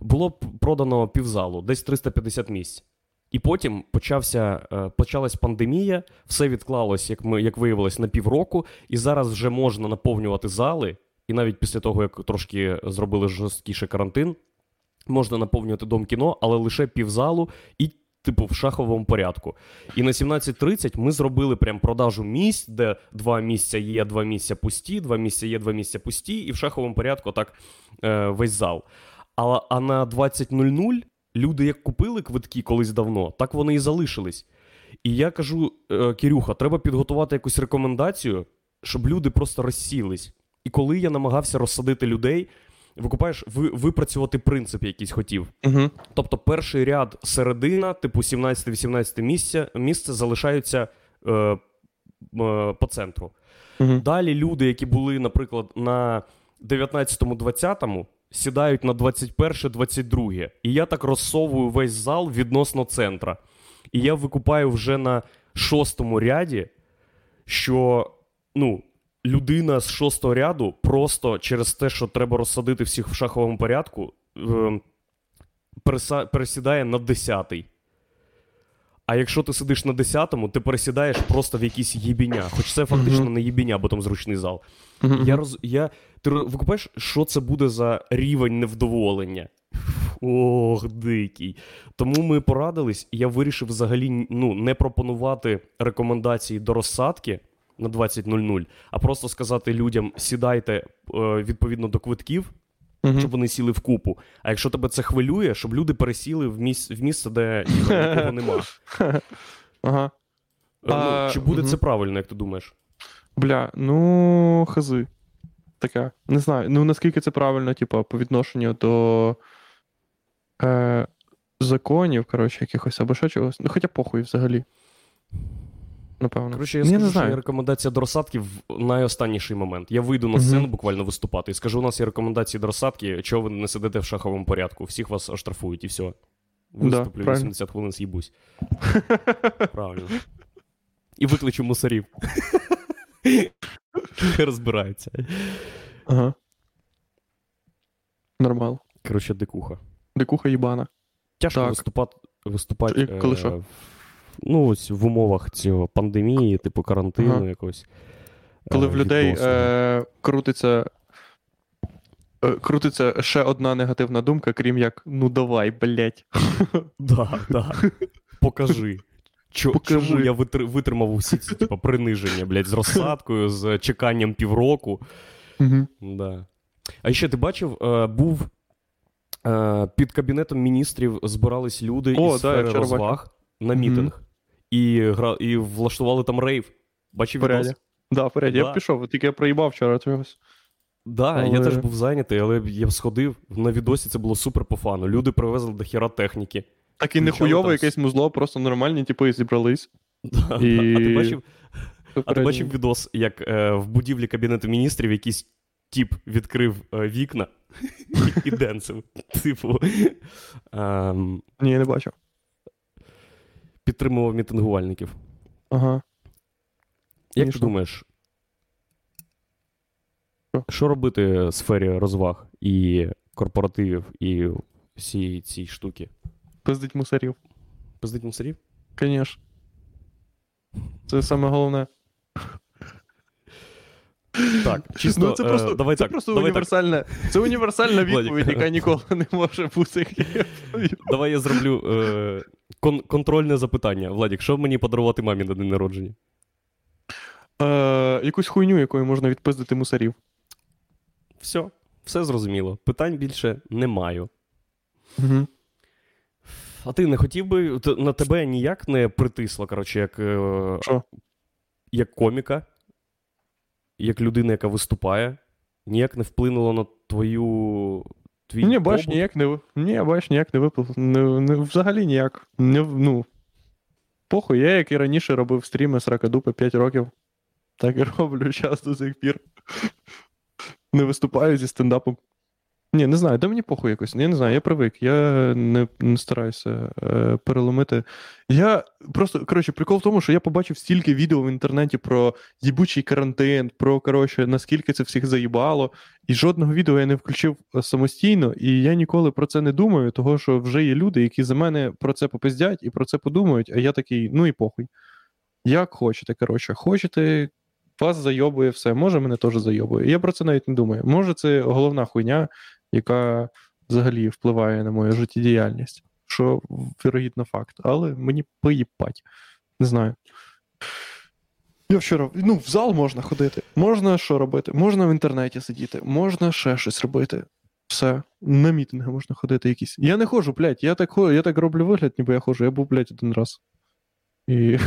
було продано півзалу, десь 350 місць. І потім почався, е, почалась пандемія, все відклалось, як ми як виявилось, на півроку, і зараз вже можна наповнювати зали. І навіть після того, як трошки зробили жорсткіший карантин, можна наповнювати дом кіно, але лише півзалу і, типу, в шаховому порядку. І на 17.30 ми зробили прям продажу місць, де два місця є, два місця пусті, два місця є, два місця пусті, і в шаховому порядку так е, весь зал. А, а на 20.00 люди як купили квитки колись давно, так вони і залишились. І я кажу, е, Кирюха, треба підготувати якусь рекомендацію, щоб люди просто розсілись. І коли я намагався розсадити людей, викупаєш, ви, випрацювати принцип якийсь хотів. Угу. Тобто перший ряд середина, типу 17-18 місце, місце залишаються е, е, по центру. Угу. Далі люди, які були, наприклад, на 19-20 сідають на 21-22. І я так розсовую весь зал відносно центра. І я викупаю вже на шостому ряді, що ну, людина з шостого ряду просто через те, що треба розсадити всіх в шаховому порядку, е, пересідає на 10-й. А якщо ти сидиш на 10-му, ти пересідаєш просто в якісь їбіння. Хоч це фактично не їбіння, бо там зручний зал. Я роз... я... Ти викупаєш, що це буде за рівень невдоволення? Ох, дикий. Тому ми порадились, і я вирішив взагалі ну, не пропонувати рекомендації до розсадки на 20.00, а просто сказати людям: сідайте е, відповідно до квитків, Мгм. щоб вони сіли в купу. А якщо тебе це хвилює, щоб люди пересіли в, місць... в місце, де нікого нема. Ага. Е, Ну, чи буде мгм. це правильно, як ти думаєш? Бля, ну, хази. Таке. Не знаю. Ну, наскільки це правильно, типу, по відношенню до е, законів, коротше, якихось або ще чогось. Ну, хоча похуй взагалі. Напевно. Коротше, я Ну, скажу, не що є рекомендація до розсадки в найостанніший момент. Я вийду на сцену буквально виступати і скажу: у нас є рекомендації до розсадки, чого ви не сидите в шаховому порядку. Всіх вас оштрафують і все. Виступлю правильно. 80 хвилин з'їбусь. Правильно. І викличу мусорів. Хай розбираються. Ага. Нормал. Коротше, дикуха. Дикуха їбана. Тяжко Так. виступати. виступати І коли що? Ну, ось в умовах цього пандемії, типу карантину Ага. якось. Коли е, в людей е, крутиться. Е, крутиться ще одна негативна думка, крім як ну давай, блять. Да, да. Покажи. Чо, Покажи. Чому я витр- витримав усі ці типу, приниження, блядь, з розсадкою, з чеканням півроку. Угу. Да. А ще ти бачив, е, був е, під кабінетом міністрів збирались люди О, із да, розваг на Мгм. мітинг і, гра... і влаштували там рейв. Бачив відос? Да, вперед. Я б пішов, тільки я проїбав вчора чогось. Да, я теж був зайнятий, але я б сходив. На відосі це було супер по фану. Люди привезли до хіра техніки. Так і не Включали там якесь музло, просто нормальні типи зібрались. Да, І- да. А ти бачив, А ти бачив відос, як е, в будівлі Кабінету міністрів якийсь тіп відкрив е, вікна і денсив. Типу, ем, Ні, не бачив. Підтримував мітингувальників. Ага. Як Ні, ти що? думаєш, Що? що робити в сфері розваг і корпоративів, і всі ці штуки? Пиздить мусорів. Пиздить мусорів? Звісно. Це саме головне. Так, чисто, ну, це е, просто, давай це так, просто давай так. універсальна, це універсальна Владик. відповідь, яка ніколи не може бути. Давай я зроблю е, кон- контрольне запитання. Владік, що мені подарувати мамі на день народження? Е, якусь хуйню, якою можна відпиздити мусорів. Все, все зрозуміло. Питань більше не маю. Угу. А ти не хотів би, на тебе ніяк не притисло, коротше, як, е, як коміка, як людина, яка виступає, ніяк не вплинуло на твою. Твій Ні, бач, побут? ніяк не Ні, бач, ніяк не не, взагалі ніяк. Не, ну, похуй, я, як і раніше, робив стріми з ракадупи 5 років. Так і роблю час до сих пір. Не виступаю зі стендапом. Ні, не знаю, де мені похуй якось. Я не знаю, я привик, я не, не стараюся е, переломити. Я просто, коротше, прикол в тому, що я побачив стільки відео в інтернеті про їбучий карантин, про коротше, наскільки це всіх заїбало. І жодного відео я не включив е, самостійно, і я ніколи про це не думаю, того що вже є люди, які за мене про це попиздять і про це подумають, а я такий, ну і похуй. Як хочете, коротше, хочете, вас зайобує все, може мене теж зайобує. Я про це навіть не думаю. Може, це головна хуйня, яка взагалі впливає на мою життєдіяльність, що вірогідно факт, але мені поїбать. Не знаю. Я вчора, ну, в зал можна ходити, можна що робити, можна в інтернеті сидіти, можна ще щось робити. Все, на мітинги можна ходити якісь. Я не ходжу, блядь, я так я так роблю вигляд, ніби я ходжу. Я був, блядь, один раз. І...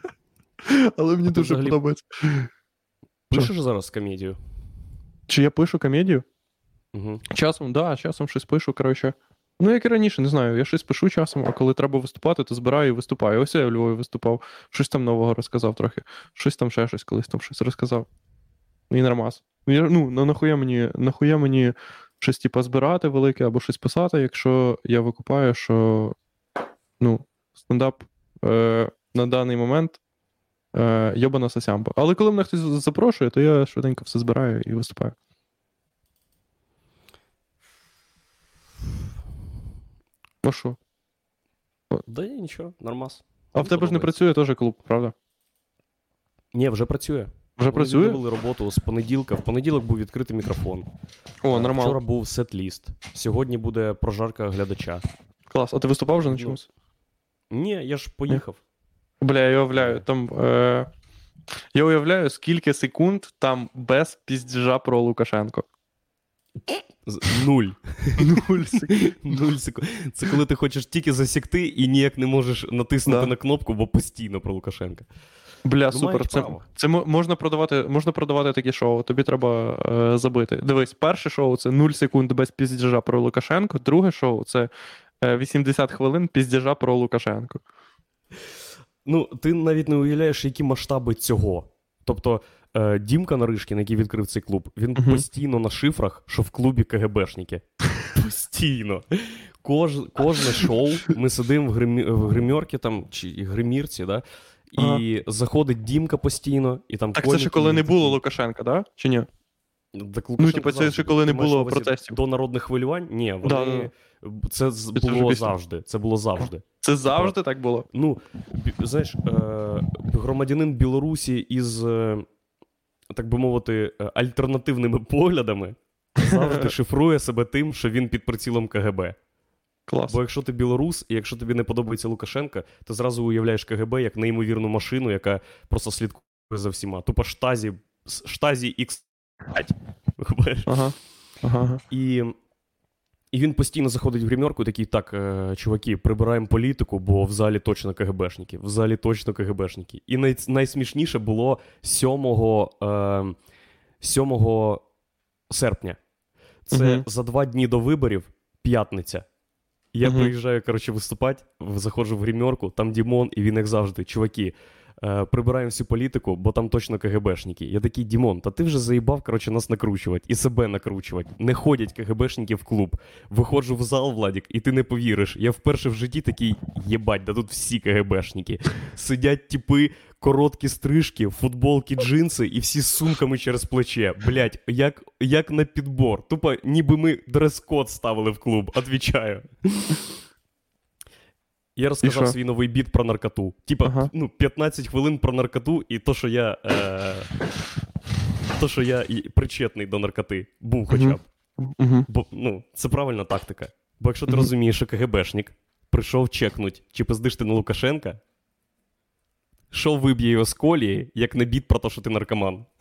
Але мені дуже подобається. Пишеш зараз комедію? Чи я пишу комедію? Угу. Часом, да, часом щось пишу, коротше. Ну, як і раніше, не знаю. Я щось пишу часом, а коли треба виступати, то збираю і виступаю. Ось я в Львові виступав, щось там нового розказав трохи. Щось там ще щось, колись там щось розказав. І нормас. Ну, ну, ну нахуя мені, нахуя мені щось типа збирати велике або щось писати, якщо я викупаю, що ну, стендап е, на даний момент е, йобана сосямба. Але коли мене хтось запрошує, то я швиденько все збираю і виступаю. Ну що? Да ні, нічого, нормас. А в тебе ж не працює теж клуб, правда? Ні, вже працює. Вже Вони працює? відновили роботу з понеділка. В понеділок був відкритий мікрофон. О, нормально. Вчора був сет-ліст. Сьогодні буде прожарка глядача. Клас. А ти виступав вже на Ну, чомусь? Ні, я ж поїхав. Бля, я уявляю, там. Е... Я уявляю, скільки секунд там без піздежа про Лукашенко. Нуль. Нуль секунд. Нуль секунд. Це коли ти хочеш тільки засікти і ніяк не можеш натиснути Да. на кнопку, бо постійно про Лукашенка. Бля, Ну, супер. Це, право. це можна продавати, можна продавати такі шоу. Тобі треба е, забити. Дивись, перше шоу це 0 секунд без піздежа про Лукашенко. Друге шоу це е, 80 хвилин піздежа про Лукашенко. Ну, ти навіть не уявляєш, які масштаби цього. Тобто, е, Дімка Наришкін, який відкрив цей клуб, він Мгм. постійно на шифрах, що в клубі КГБшники. Постійно. Кож, кожне шоу ми сидимо в, гримі, в гримерці там, чи гримірці, да? і заходить Дімка постійно, і там Так це ще коли і не було Лукашенка, да? Чи ні? Так Лукашенко типу, це ще коли не було протестів. До народних хвилювань? Ні, вони... Да, Це Це було завжди. Це було завжди. Це завжди так було. Ну, бі- знаєш, е, громадянин Білорусі із, е, так би мовити, е, альтернативними поглядами завжди шифрує себе тим, що він під прицілом КГБ. Клас. Бо якщо ти білорус, і якщо тобі не подобається Лукашенка, ти зразу уявляєш КГБ як неймовірну машину, яка просто слідкує за всіма. Тупо штазі, штазі X5. Ага. Ага. ага. І, і він постійно заходить в гримерку і такий: так, е, чуваки, прибираємо політику, бо в залі точно КГБшники. В залі точно КГБшники. І най, найсмішніше було 7, е, 7 серпня. Це Мгм. за два дні до виборів, п'ятниця. Я Мгм. приїжджаю, коротше, виступати, заходжу в гримерку, там Дімон, і він як завжди, чуваки. Е, прибираємо всю політику, бо там точно КГБшники. Я такий, Дімон, та ти вже заїбав, коротше, нас накручувати і себе накручувати. Не ходять КГБшники в клуб. Виходжу в зал, Владік, і ти не повіриш. Я вперше в житті такий, єбать, да тут всі КГБшники. Сидять типи, короткі стрижки, футболки, джинси і всі з сумками через плече. Блять, як, як на підбор. Тупо ніби ми дрес-код ставили в клуб, отвічаю. Я розказав свій новий біт про наркоту. Типа, Ага. ну, 15 хвилин про наркоту, і то, що я. Е... То, що я і причетний до наркоти, був хоча б. Угу. Бо ну, це правильна тактика. Бо якщо ти Мгм. розумієш, що КГБшник прийшов чекнуть, чи пиздиш ти на Лукашенка, що виб'є його з колії, як не біт про те, що ти наркоман.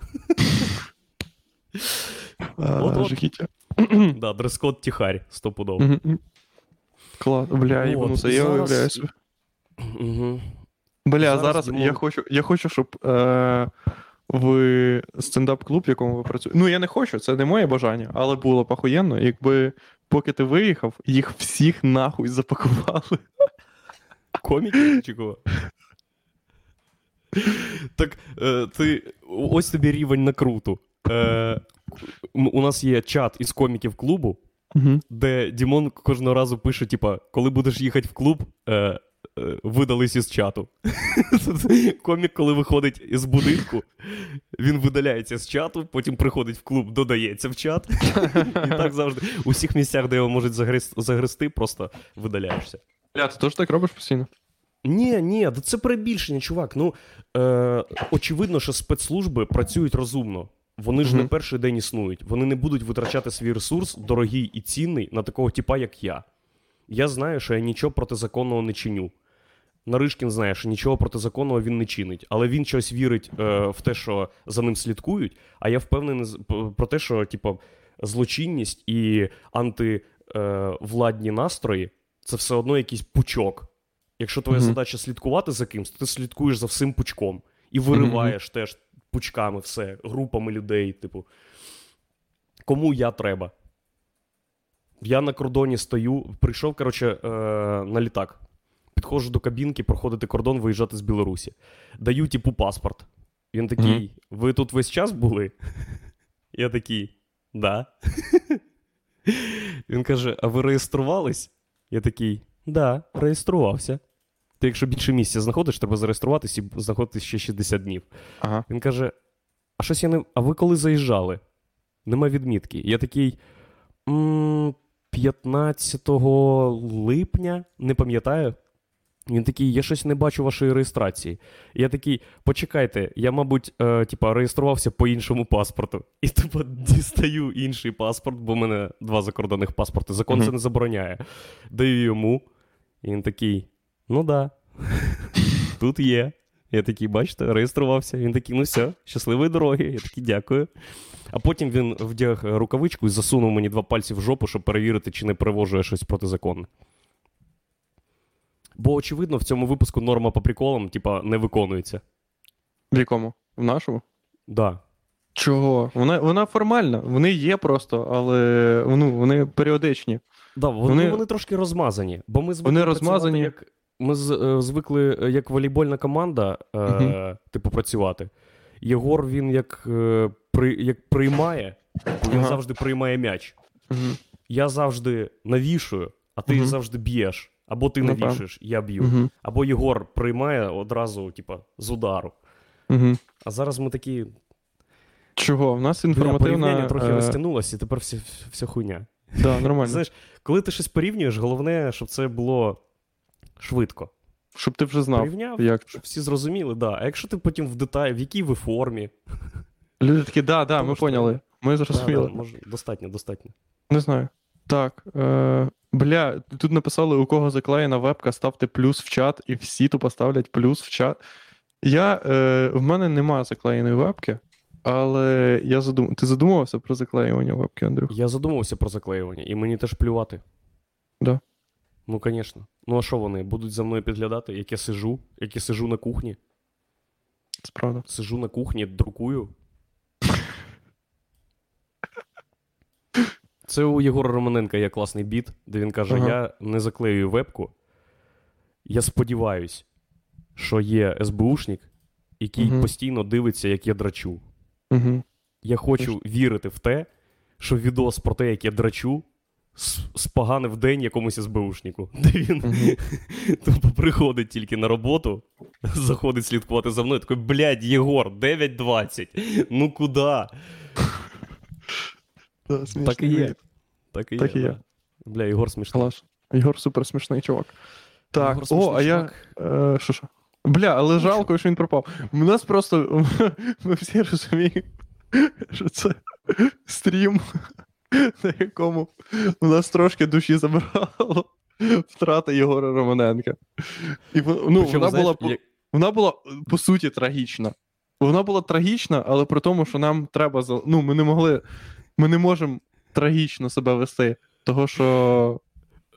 От-от. Да, дрес-код тихарь, стопудово. Клас. Бля, їбануся, я зараз- уявляю. Угу. Бля, Зараз зараз, Дімон- я хочу, я хочу, щоб е, в стендап-клуб, в якому ви працюєте. Ну, я не хочу, це не моє бажання, але було б охуєнно, якби поки ти виїхав, їх всіх нахуй запакували. Коміки чи кого? Так, е, ти. Ось тобі рівень накруту. Е, у нас є чат із коміків клубу, Угу. де Дімон кожного разу пише: типа, коли будеш їхати в клуб, е, е, видались із чату. Комік, коли виходить із будинку, він видаляється з чату, потім приходить в клуб, додається в чат. І так завжди. У всіх місцях, де його можуть загриз- загрести, просто видаляєшся. Бля, ти теж так робиш постійно? Ні, ні, це перебільшення, чувак. Ну е, очевидно, що спецслужби працюють розумно. Вони ж не перший день існують. Вони не будуть витрачати свій ресурс, дорогий і цінний, на такого типа, як я. Я знаю, що я нічого протизаконного не чиню. Наришкін знає, що нічого протизаконного він не чинить, але він щось вірить е, в те, що за ним слідкують. А я впевнений про те, що типу, злочинність і антивладні настрої це все одно якийсь пучок. Якщо твоя Мгм. задача слідкувати за кимсь, то ти слідкуєш за всім пучком і вириваєш теж пучками все, групами людей, типу. Кому я треба? Я на кордоні стою, прийшов, коротше, е, на літак. Підходжу до кабінки, проходити кордон, виїжджати з Білорусі. Даю типу паспорт. Він такий: ви тут весь час були? Я такий, да. Він каже: А ви реєструвались? Я такий, да, реєструвався. Ти, якщо більше місця знаходиш, треба зареєструватись і знаходитись ще 60 днів. Ага. Він каже: А щось я не. А ви коли заїжджали? Нема відмітки. Я такий. «М, 15 липня, не пам'ятаю. Він такий, я щось не бачу вашої реєстрації. Я такий, почекайте, я, мабуть, е, типа, реєструвався по іншому паспорту. І типу дістаю інший паспорт, бо в мене два закордонних паспорти. Закон Мгм. це не забороняє. Даю йому. І він такий: ну да, тут є. Я такий, бачите, реєструвався. Він такий, ну все, щасливої дороги. Я такий, дякую. А потім він вдяг рукавичку і засунув мені два пальці в жопу, щоб перевірити, чи не перевожу я щось протизаконне. Бо, очевидно, в цьому випуску норма по приколам, типа, не виконується. В якому? В нашому? Да. Чого? Вона, вона формальна, вони є просто, але ну, вони періодичні. Да, вони, Вони- вони трошки розмазані. Бо ми звикли Вони працювати розмазані. Як, ми з, е, звикли е, як волейбольна команда, е, Мгм. типу, працювати. Єгор, він як, е, при, як приймає, він Ага. завжди приймає м'яч. Угу. Я завжди навішую, а ти завжди б'єш. Або ти Ну, навішуєш, я б'ю. Або Єгор приймає одразу, типа, з удару. А зараз ми такі. Чого? У нас інформативна. трохи е, розтягнулося, і тепер вся, вся хуйня. Да, нормально. Знаєш, коли ти щось порівнюєш, головне, щоб це було швидко. Щоб ти вже знав, Порівняв, як щоб всі зрозуміли, да. А якщо ти потім в деталі, в якій ви формі, Люди такі, да, да, Тому ми що- поняли. Ми да, да, зрозуміли. може, достатньо, достатньо. Не знаю. Так. Е, бля, тут написали, у кого заклеєна вебка, ставте плюс в чат, і всі тупо ставлять плюс в чат. Я, е, в мене нема заклеєної вебки, але я задум... ти задумувався про заклеювання вебки, Андрюх? Я задумався про заклеювання, і мені теж плювати. Да. Ну, звісно. Ну, а що вони? Будуть за мною підглядати, як я сижу, як я сижу на кухні. Справда. Сижу на кухні, друкую. Це у Єгора Романенка є класний біт, де він каже: Ага. Я не заклеюю вебку. Я сподіваюсь, що є СБУшник, який Мгм. постійно дивиться, як я драчу. Угу. Я хочу вірити в те, що відос про те, як я драчу, споганив день якомусь СБУшнику, де він тупо приходить тільки на роботу, заходить слідкувати за мною, такий, блядь, Єгор, 9.20, ну куди? Да. Так і є. Так і є. Так і є. да. Бля, Єгор смішний. Клас. Ігор супер смішний чувак. Так, Єгор о, а я. чувак. Е, що що? Бля, але жалко, що він пропав. У нас просто. Ми всі розуміємо, що це стрім, на якому у нас трошки душі забрало втрата Єгора Романенка. І ну, Причому, вона, знаєш, була, по- вона була по суті трагічна. Вона була трагічна, але при тому, що нам треба. Ну, ми не могли. Ми не можемо трагічно себе вести. Того, що.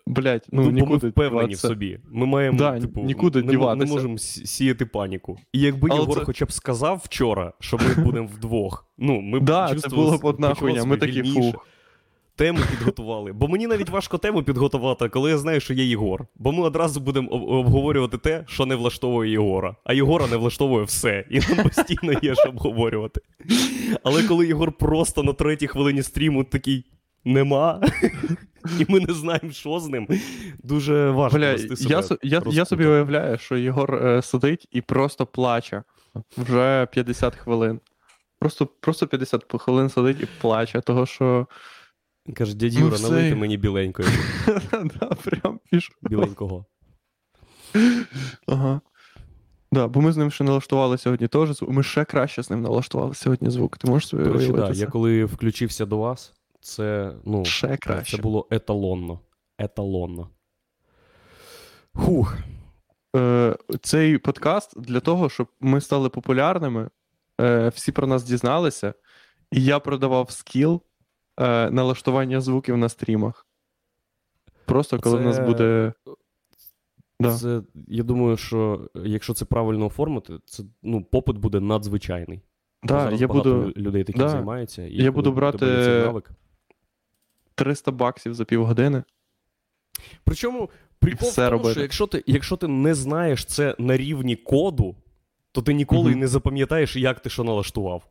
Блять, ну, Ну, бо ми нікуди впевнені в собі. Ми маємо, Да, типу, нікуди не, діватися. не можемо сіяти паніку. І якби Але Єгор це- хоча б сказав вчора, що ми будемо вдвох, ну, ми б Да, це було б одна хуйня. Ми такі, вільніше. Тему підготували. Бо мені навіть важко тему підготувати, коли я знаю, що є Єгор. Бо ми одразу будемо обговорювати те, що не влаштовує Єгора. А Єгора не влаштовує все. І нам постійно є що обговорювати. Але коли Єгор просто на третій хвилині стріму такий нема, і ми не знаємо, що з ним, дуже важко Бля, вести себе. я, я, я собі уявляю, що Єгор е, сидить і просто плаче вже 50 хвилин. Просто, просто 50 хвилин сидить і плаче, того що. Каже, дядь Ну, Юра, все. налийте мені біленької. да, прям пішов. Біленького. Ага. Да, бо ми з ним ще налаштували сьогодні теж. Ми ще краще з ним налаштували сьогодні звук. Ти можеш собі уявити да, я коли включився до вас, це, ну, Ще краще. це було еталонно. Еталонно. Хух. е, цей подкаст для того, щоб ми стали популярними, е, всі про нас дізналися, і я продавав скіл е, налаштування звуків на стрімах. Просто коли в нас буде. Да. Це, я думаю, що якщо це правильно оформити, це ну, попит буде надзвичайний. Да, Зараз я багато буду людей таким да. займаються. І Я буду брати- цей 300 баксів за півгодини. Причому прикол все в тому, робити. що якщо ти, якщо ти не знаєш це на рівні коду, то ти ніколи Мгм. не запам'ятаєш, як ти що налаштував.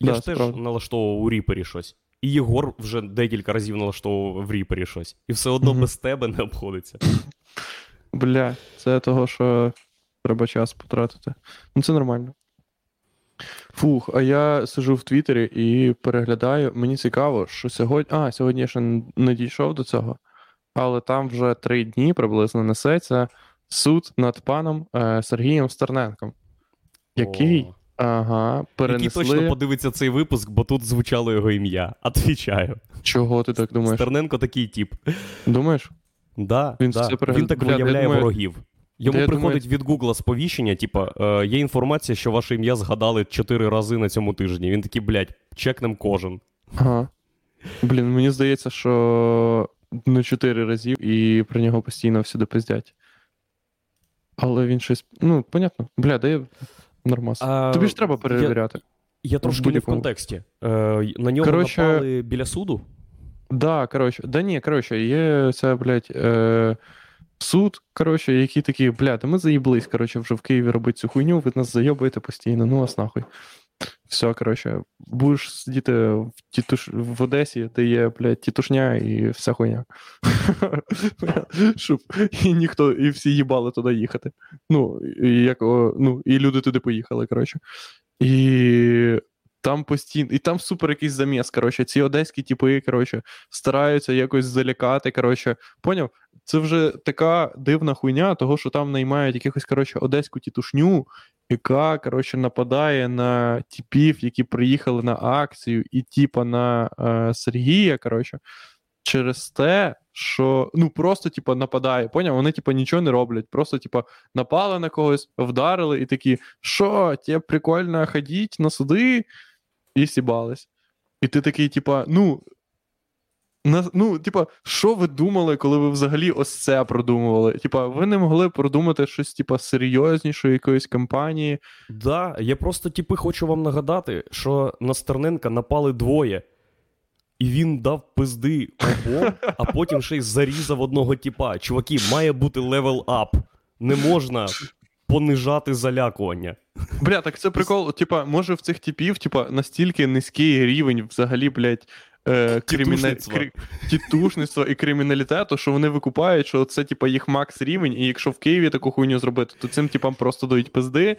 Я Да, ж теж правда. налаштовував у Ріпері щось. І Єгор вже декілька разів налаштовував в Ріпері щось. І все одно без тебе не обходиться. Бля, це того, що треба час потратити. Ну, це нормально. Фух, а я сижу в Твіттері і переглядаю. Мені цікаво, що сьогодні. А, сьогодні я ще не дійшов до цього, але там вже три дні приблизно несеться суд над паном е, Сергієм Стерненком, який, О. ага, перенесли. Який точно подивиться цей випуск, бо тут звучало його ім'я. Отвічаю. Чого ти так думаєш? Стерненко такий тип. Думаєш? Да, Він да. все Він так Бля, виявляє думаю- ворогів. Йому я приходить від Гугла сповіщення, типа, е, є інформація, що ваше ім'я згадали чотири рази на цьому тижні. Він такий, блядь, чекнем кожен. Ага. Блін, мені здається, що не чотири разів і про нього постійно всюди пиздять. Але він щось. Ну, понятно. Бля, да я нормас. А, Тобі ж треба перевіряти. Я трошки не в контексті. Е, на нього короче, напали біля суду. Да, коротше, да ні, коротше, є ця, блядь, е, суд, коротше, які такі, блядь, ми заїблись, коротше, вже в Києві робити цю хуйню, ви нас зайобуєте постійно, ну вас нахуй. Все, коротше, будеш сидіти в, тітуш... в Одесі, де є, блядь, тітушня і вся хуйня. Щоб і ніхто, і всі їбали туди їхати. Ну, і, як, ну, і люди туди поїхали, коротше. І там постійно, і там супер якийсь заміс. Коротше, ці одеські типи, коротше, стараються якось залякати. Коротше, поняв? Це вже така дивна хуйня, того, що там наймають якихось, коротше, одеську тітушню, яка, коротше, нападає на типів, які приїхали на акцію, і типа на е, Сергія, коротше, через те, що ну просто, типа, нападає. Поняв? Вони, типа, нічого не роблять. Просто, типа, напали на когось, вдарили і такі, що, тебе прикольно ходіть на суди, і сібались. І ти такий, типа, ну. На, ну, типа, що ви думали, коли ви взагалі ось це продумували? Типа, ви не могли продумати щось, типа, серйознішої якоїсь кампанії. Да, я просто типи хочу вам нагадати, що на Стерненка напали двоє. І він дав пизди обом, а потім ще й зарізав одного типа. Чуваки, має бути level up. Не можна понижати залякування. Бля, так це прикол. Типа, може в цих типів, типа, настільки низький рівень взагалі, блядь, е, криміна... Тітушництва. крі... тітушництва і криміналітету, що вони викупають, що це, типа, їх max рівень, і якщо в Києві таку хуйню зробити, то цим типам просто дають пизди.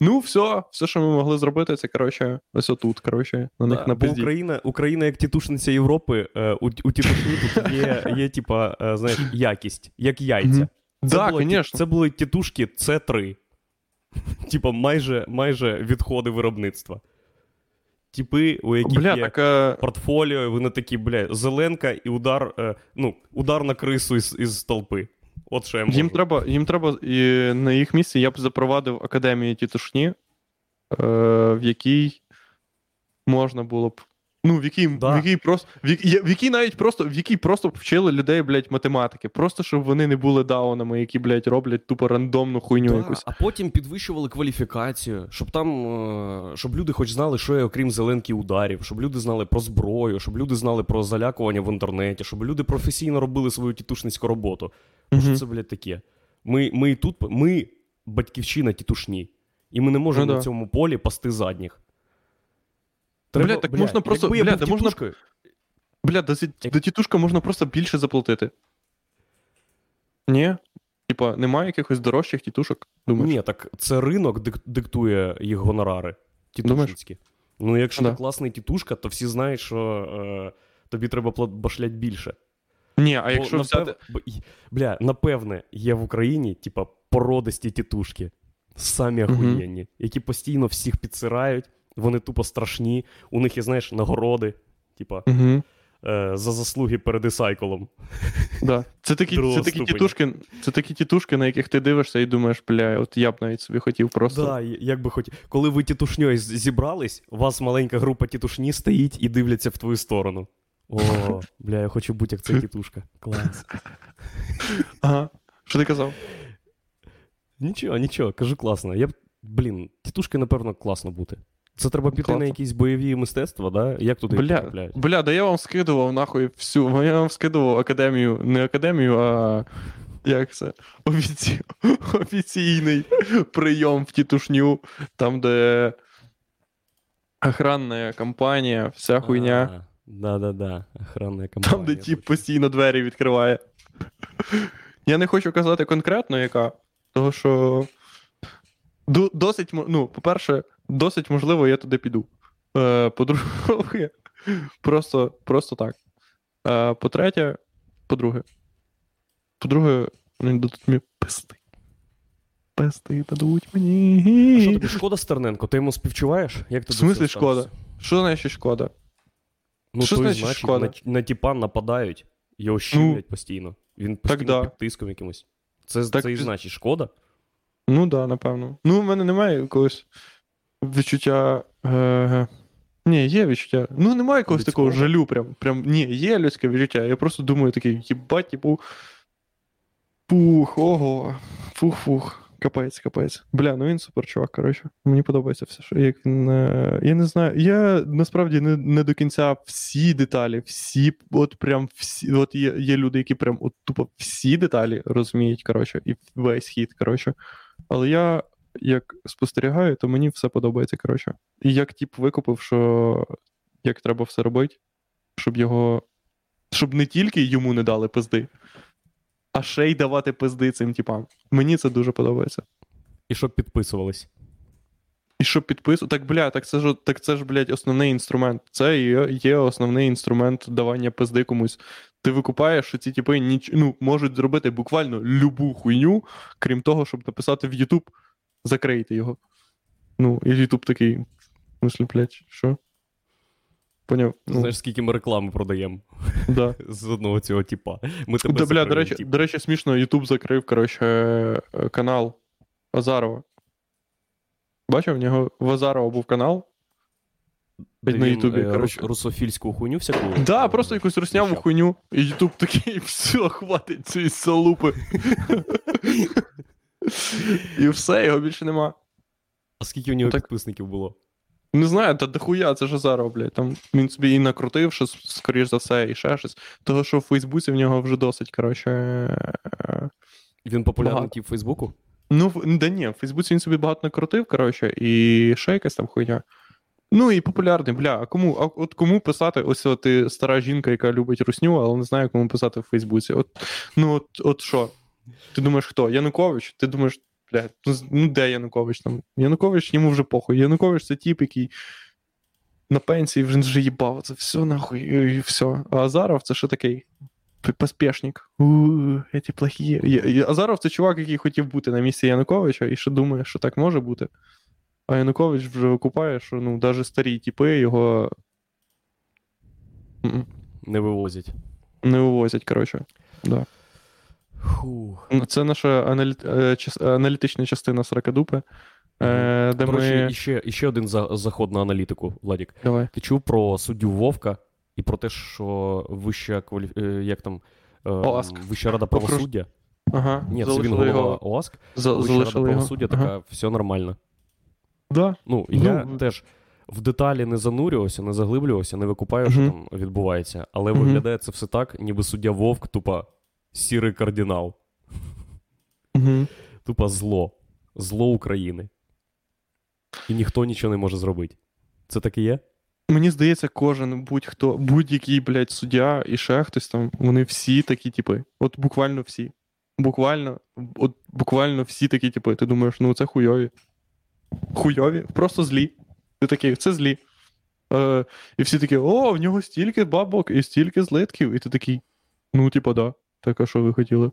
Ну, все, все, що ми могли зробити, це, коротше, ось отут, коротше, на них Да, на бо пизді. Україна, Україна як тітушниця Європи, е, у, у тітушні тут є, є типа, е, знаєш, якість, як яйця. Це, Да, було, конечно. це були тітушки С3. Типа, майже, майже відходи виробництва. Типи, у яких Бля, є так. Е... портфоліо, і вони такі, бля, зеленка і удар, е, ну, удар на крису із, із толпи. От що я можу. Їм треба, їм треба і на їх місці я б запровадив академію тітушні, е, в якій можна було б. Ну, в якій, Да. в якій просто в, як- я- в якій навіть просто в якій просто вчили людей, блядь, математики. Просто щоб вони не були даунами, які, блядь, роблять тупо рандомну хуйню Да, якусь. а потім підвищували кваліфікацію, щоб там, е, щоб люди хоч знали, що є окрім зеленки ударів, щоб люди знали про зброю, щоб люди знали про залякування в інтернеті, щоб люди професійно робили свою тітушницьку роботу. Бо що це, блядь, таке? Ми, ми тут, ми батьківщина тітушні, і ми не можемо Ну на да. цьому полі пасти задніх. Бля, так можна просто- бля, да можна- Бля, до, Як- до тітушка можна просто більше заплатити. Ні? Типа, немає якихось дорожчих тітушок? Думаєш? Ні, так це ринок дик- диктує їх гонорари. Тітушницькі. Ну, якщо Да. ти класний тітушка, то всі знають, що е, тобі треба башлять більше. Ні, а Бо, якщо напев- взяти. Бля, напевне, є в Україні, типа, породисті тітушки, самі охуєнні, які постійно всіх підсирають, вони тупо страшні, у них є, знаєш, нагороди, типа, Угу. е, за заслуги перед ісайколом. Да. Це такі, це такі тітушки, це такі тітушки, на яких ти дивишся і думаєш, бля, от я б навіть собі хотів просто. Да, як би хоч... Коли ви тітушньою зібрались, у вас маленька група тітушні стоїть і дивляться в твою сторону. О, бля, я хочу бути як ця тітушка. Клас. Ага. Що ти казав? Нічого, нічого, кажу класно. Я б, блін, тітушки, напевно, класно бути. Це треба піти Класно. на якісь бойові мистецтва, да? Як туди Бля, потрапляють? бля, да я вам скидував нахуй всю. Я вам скидував академію, не академію, а. Як це? Офіці... Офіційний прийом в тітушню, там, де. охранна компанія, вся хуйня. А, Да-да-да, охранна компанія. Там, де тіп постійно двері відкриває. Я не хочу казати конкретно, яка, тому що досить, ну, по-перше, досить можливо, я туди піду. Е, по-друге, просто, просто так. Е, по-третє, по-друге. По-друге, вони дадуть мені пизди. Пизди дадуть А Що тобі шкода Стерненко? Ти йому співчуваєш? Як В смислі шкода? Що значить шкода? Ну, Що значить значить, шкода? на, на тіпа нападають, його щемлять постійно. Він постійно да. під тиском якимось. Це, Так це і значить шкода. Ну так, да, напевно. Ну, в мене немає якогось відчуття. Е... Ні, є відчуття. Ну, немає якогось Людського? такого жалю. Прям, прям. Ні, є людське відчуття. Я просто думаю такий, їбать, типу. Пух, ого. Фух-фух. Капець, капець. Бля, ну він супер чувак, коротше. Мені подобається все, що як е, Я не знаю. Я насправді не, не до кінця всі деталі, всі, от прям всі. От є, є люди, які прям от тупо всі деталі розуміють, коротше, і весь хід, коротше. Але я, як спостерігаю, то мені все подобається, коротше. І як тип викупив, що як треба все робити, щоб його. Щоб не тільки йому не дали пизди, а ще й давати пизди цим типам. Мені це дуже подобається. І щоб підписувались. І щоб підписувати. Так, бля, так це ж, так це ж, блядь, основний інструмент. Це є, є основний інструмент давання пизди комусь. Ти викупаєш, що ці типи ніч... ну, можуть зробити буквально любу хуйню, крім того, щоб написати в YouTube, закрийте його. Ну, і YouTube такий. В блядь, що? Поняв? Ну, знаєш, скільки ми реклами продаємо да. з одного цього типа. Ми тебе Да, бля, до речі, тіп. до речі, смішно, YouTube закрив, коротше, е, канал Азарова. Бачив, в нього в Азарова був канал. Де на Ютубі, е, коротше. русофільську хуйню всяку. Да, е, просто якусь русняву хуйню, і Ютуб такий, все, хватить цієї салупи. І все, його більше нема. А скільки у нього Так- підписників було? Не знаю, та дохуя, це ж Азаров, блядь. Там він собі і накрутив, що, скоріш за все, і ще щось. Того, що в Фейсбуці в нього вже досить, коротше. е, Він популярний тип в Фейсбуку? Ну, да ні, в Фейсбуці він собі багато накрутив, коротше, і ще якась там хуйня. Ну і популярний, бля, а кому, а от кому писати, ось от ти стара жінка, яка любить русню, але не знає, кому писати в Фейсбуці. От, ну, от, от що? Ти думаєш, хто? Янукович? Ти думаєш, бля, ну, ну де Янукович там? Янукович йому вже похуй. Янукович це тіп, який на пенсії вже вже їбав. Це все нахуй, і все. А Азаров це що такий? П- Поспішник. Ці плохі. Азаров це чувак, який хотів бути на місці Януковича, і що думає, що так може бути. А Янукович вже викупає, що ну, навіть старі тіпи його Не вивозять. не вивозять, коротше. Да. Фух. Ну, Це наша аналіт... е, аналітична частина Сракадупи. Е, де До ми... іще, іще один за, заход на аналітику, Владік. Давай. Ти чув про суддю Вовка і про те, що вища квалі... е, як там, е, ОАСК. Вища рада правосуддя. Ага. Ні, це він голова його. ОАСК. За... Вища рада його. правосуддя Ага. така, все нормально. Да. Ну, Ну, я в- теж в деталі не занурювався, не заглиблювався, не викупаю, що там відбувається. Але Мгм. виглядає це все так, ніби суддя Вовк, тупа сірий кардинал. Угу. Тупо зло. Зло України. І ніхто нічого не може зробити. Це так і є? Мені здається, кожен будь-хто, будь-який, блядь, суддя і ще хтось там, вони всі такі типи. От буквально всі. Буквально, от буквально всі такі типи. Ти думаєш, ну це хуйові. Хуйові, просто злі. Ти такий, це злі. Е, і всі такі, о, в нього стільки бабок і стільки злитків. І ти такий. Ну, типа, да. Так, а що ви хотіли?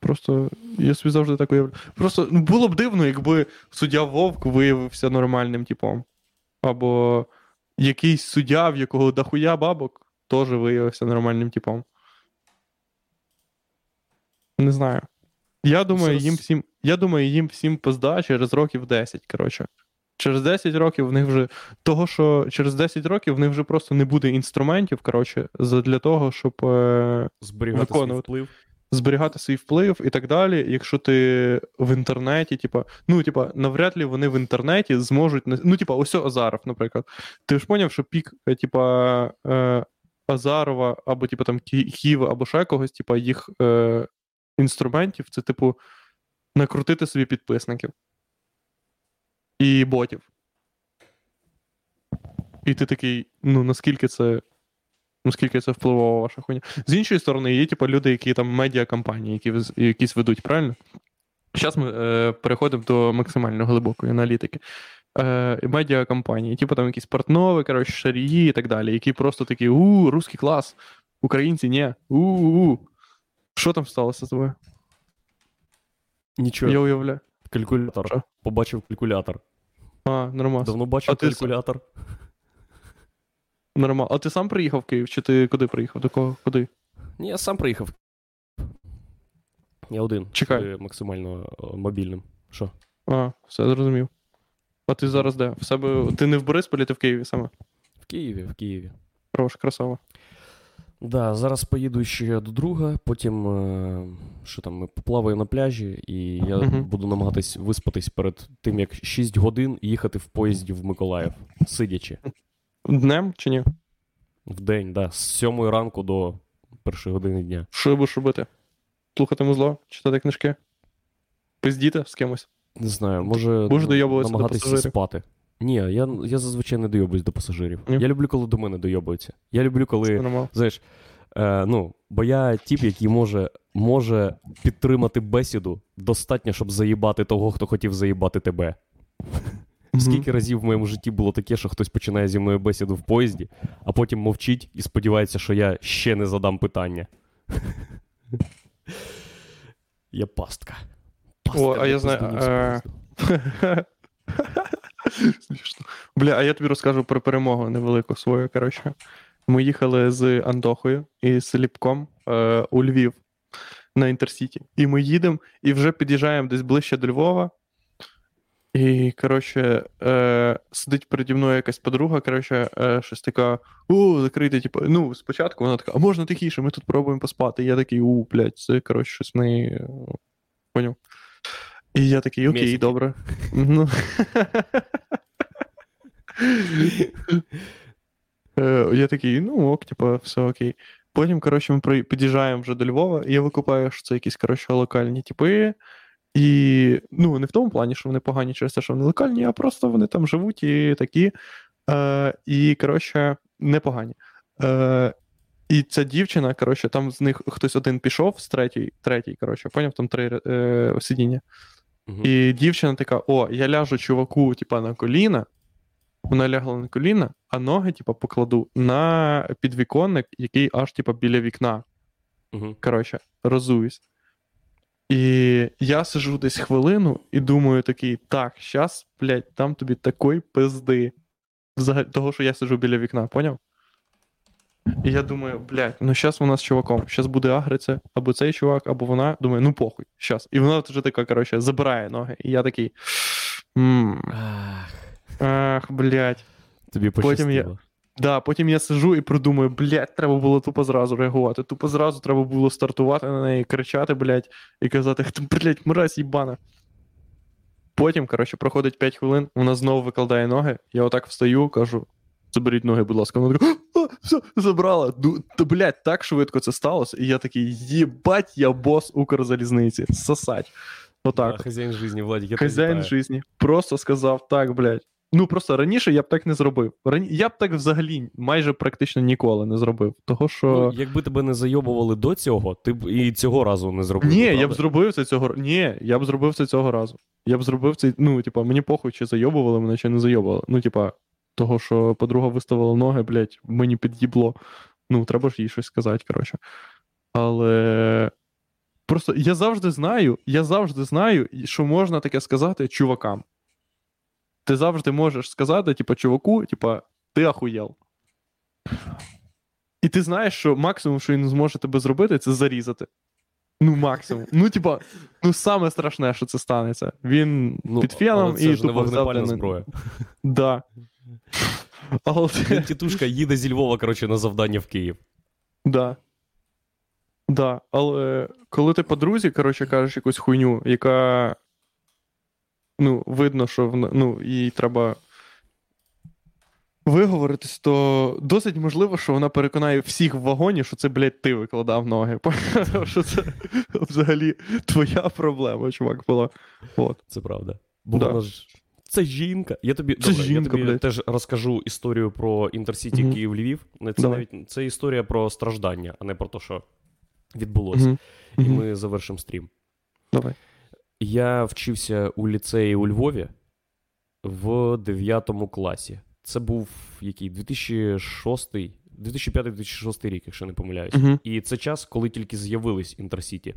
Просто я собі завжди так уявляю. Просто ну, було б дивно, якби суддя Вовк виявився нормальним типом. Або якийсь суддя, в якого дохуя бабок, теж виявився нормальним типом. Не знаю. Я думаю, їм всім, я думаю, їм всім пизда через років 10, коротше. Через 10 років в них вже. Того, що через 10 років в них вже просто не буде інструментів, коротше, для того, щоб. Е- Зберігати свій вплив. зберігати свій вплив і так далі. Якщо ти в інтернеті, типа, ну, типа, навряд ли вони в інтернеті зможуть. Ну, типа, ось Азаров, наприклад. Ти ж поняв, що пік, е, типа, е, Азарова, або, типа, там Києва, або ще когось, типа, їх е, інструментів, це, типу, накрутити собі підписників. І ботів. І ти такий, ну наскільки це. Наскільки це впливова ваша хуйня. З іншої сторони, є типу, люди, які там медіакомпанії, які якісь ведуть, правильно? Зараз ми е, переходимо до максимально глибокої аналітики. Е, медіакомпанії, типу там якісь портнови, коротше, шарії і так далі, які просто такі: у, русський клас, українці, ні, у-у-у. Що там сталося з тобою? Нічого. Я уявляю. Калькулятор. Що? Побачив калькулятор. А, нормально. Давно бачив А ти. Нормально. А ти сам приїхав в Київ, чи ти куди приїхав? До кого? Куди? Ні, я сам приїхав. Я один. Чекай. Максимально е, мобільним. Що? А, все зрозумів. А ти зараз де? В себе. Ти не в Борисполі, ти в Києві саме. В Києві, в Києві. Хорош, красава. Да, зараз поїду ще до друга, потім е, що там, ми поплаваю на пляжі, і я буду намагатись виспатись перед тим, як 6 годин їхати в поїзді в Миколаїв, сидячи Днем чи ні? в день, да, з 7 ранку до першої години дня. Що будеш робити? Слухати музло, читати книжки? Пиздіти з кимось? Не знаю, може намагатися спати. Ні, я, я зазвичай не дойобуюсь до пасажирів. Ні? Я люблю, коли до мене дойобуються. Я люблю, коли, знаєш, е, ну, бо я тип, який може, може підтримати бесіду достатньо, щоб заїбати того, хто хотів заїбати тебе. Скільки разів в моєму житті було таке, що хтось починає зі мною бесіду в поїзді, а потім мовчить і сподівається, що я ще не задам питання. Я пастка. Пастка О, а я знаю, Смішно. Бля, а я тобі розкажу про перемогу невелику свою. Коротше. Ми їхали з Антохою і з Ліпком е, у Львів на Інтерсіті. І ми їдемо і вже під'їжджаємо десь ближче до Львова. І, коротше, е, сидить переді мною якась подруга, коротше, е, щось така: о, закрийте, типу, ну, спочатку вона така, а можна тихіше, ми тут пробуємо поспати. І я такий, у, блядь, це, коротше, щось в неї. е, Поняв. І я такий, окей, Мєсики. добре. Ну. Е, Я такий, ну ок, типа, все окей. Потім, коротше, ми під'їжджаємо вже до Львова, і я викупаю, що це якісь, коротше, локальні типи. І ну, не в тому плані, що вони погані через те, що вони локальні, а просто вони там живуть і такі. Е, і, коротше, непогані. Е, і ця дівчина, коротше, там з них хтось один пішов з третій, третій, коротше, поняв, там три е, сидіння. Мгм. І дівчина така: о, я ляжу чуваку, типа, на коліна. Вона лягла на коліна, а ноги, типа, покладу на підвіконник, який аж, типа, біля вікна. Мгм. Коротше, розуюсь. І я сижу десь хвилину і думаю такий: так, щас, блядь, там тобі такої пизди. Взагалі, того, що я сижу біля вікна, поняв? І я думаю, блядь, ну щас вона з чуваком, щас буде агриться, або цей чувак, або вона. Думаю, ну похуй, щас. І вона вже така, коротше, забирає ноги. І я такий. Мм, Ах, ах, блядь. тобі Потім я- пощастило. Да, потім я сижу і продумую, блядь, треба було тупо зразу реагувати. Тупо зразу треба було стартувати на неї, кричати, блядь, і казати, хто, блядь, мразь їбана. Потім, коротше, проходить 5 хвилин, вона знову викладає ноги. Я отак встаю, кажу: заберіть ноги, будь ласка. Вона така, а, все, забрала. Та, блядь, так швидко це сталося. І я такий, їбать, я бос Укрзалізниці. Сосать. Отак. Да, хазяїн жизни, Владик, я Хазяїн житті. Просто сказав так, блядь. Ну просто раніше я б так не зробив. Рані... Я б так взагалі майже практично ніколи не зробив. Того що. Ну, якби тебе не зайобували до цього, ти б і цього разу не зробив. Ні, я б зробив це цього. Ні, я б зробив це цього разу. Я б зробив це. Ну, типа, мені похуй, чи зайобували мене, чи не зайобували. Ну, типа, того, що подруга виставила ноги, блядь, мені під'їбло. Ну, треба ж їй щось сказати, коротше. Але. Просто я завжди знаю, я завжди знаю, що можна таке сказати чувакам. Ти завжди можеш сказати, типа, чуваку, типа, ти ахуєл. І ти знаєш, що максимум, що він зможе тебе зробити, це зарізати. Ну, максимум. Ну, типа, ну саме страшне, що це станеться. Він Ну, під феном це і ж не тупо вогнепальна зброя. Да. Але тітушка їде зі Львова, коротше, на завдання в Київ. Да. Да. Але коли ти подрузі, коротше, кажеш якусь хуйню, яка. Ну, видно, що вона, ну, їй треба виговоритись, то досить можливо, що вона переконає всіх в вагоні, що це, блядь, ти викладав ноги. Що це взагалі твоя проблема, чувак, була. От. Це правда. Бо Да. вона ж Це жінка. Я тобі, Це добре, жінка, я тобі теж розкажу історію про інтерсіті Мгм. Київ-Львів. Це Давай. навіть це історія про страждання, а не про те, що відбулося. Мгм. І ми завершимо стрім. Давай. Я вчився у ліцеї у Львові в 9 класі. Це був який 2006, 2005-2006 рік, якщо не помиляюсь. Мгм. І це час, коли тільки з'явились інтерсіті.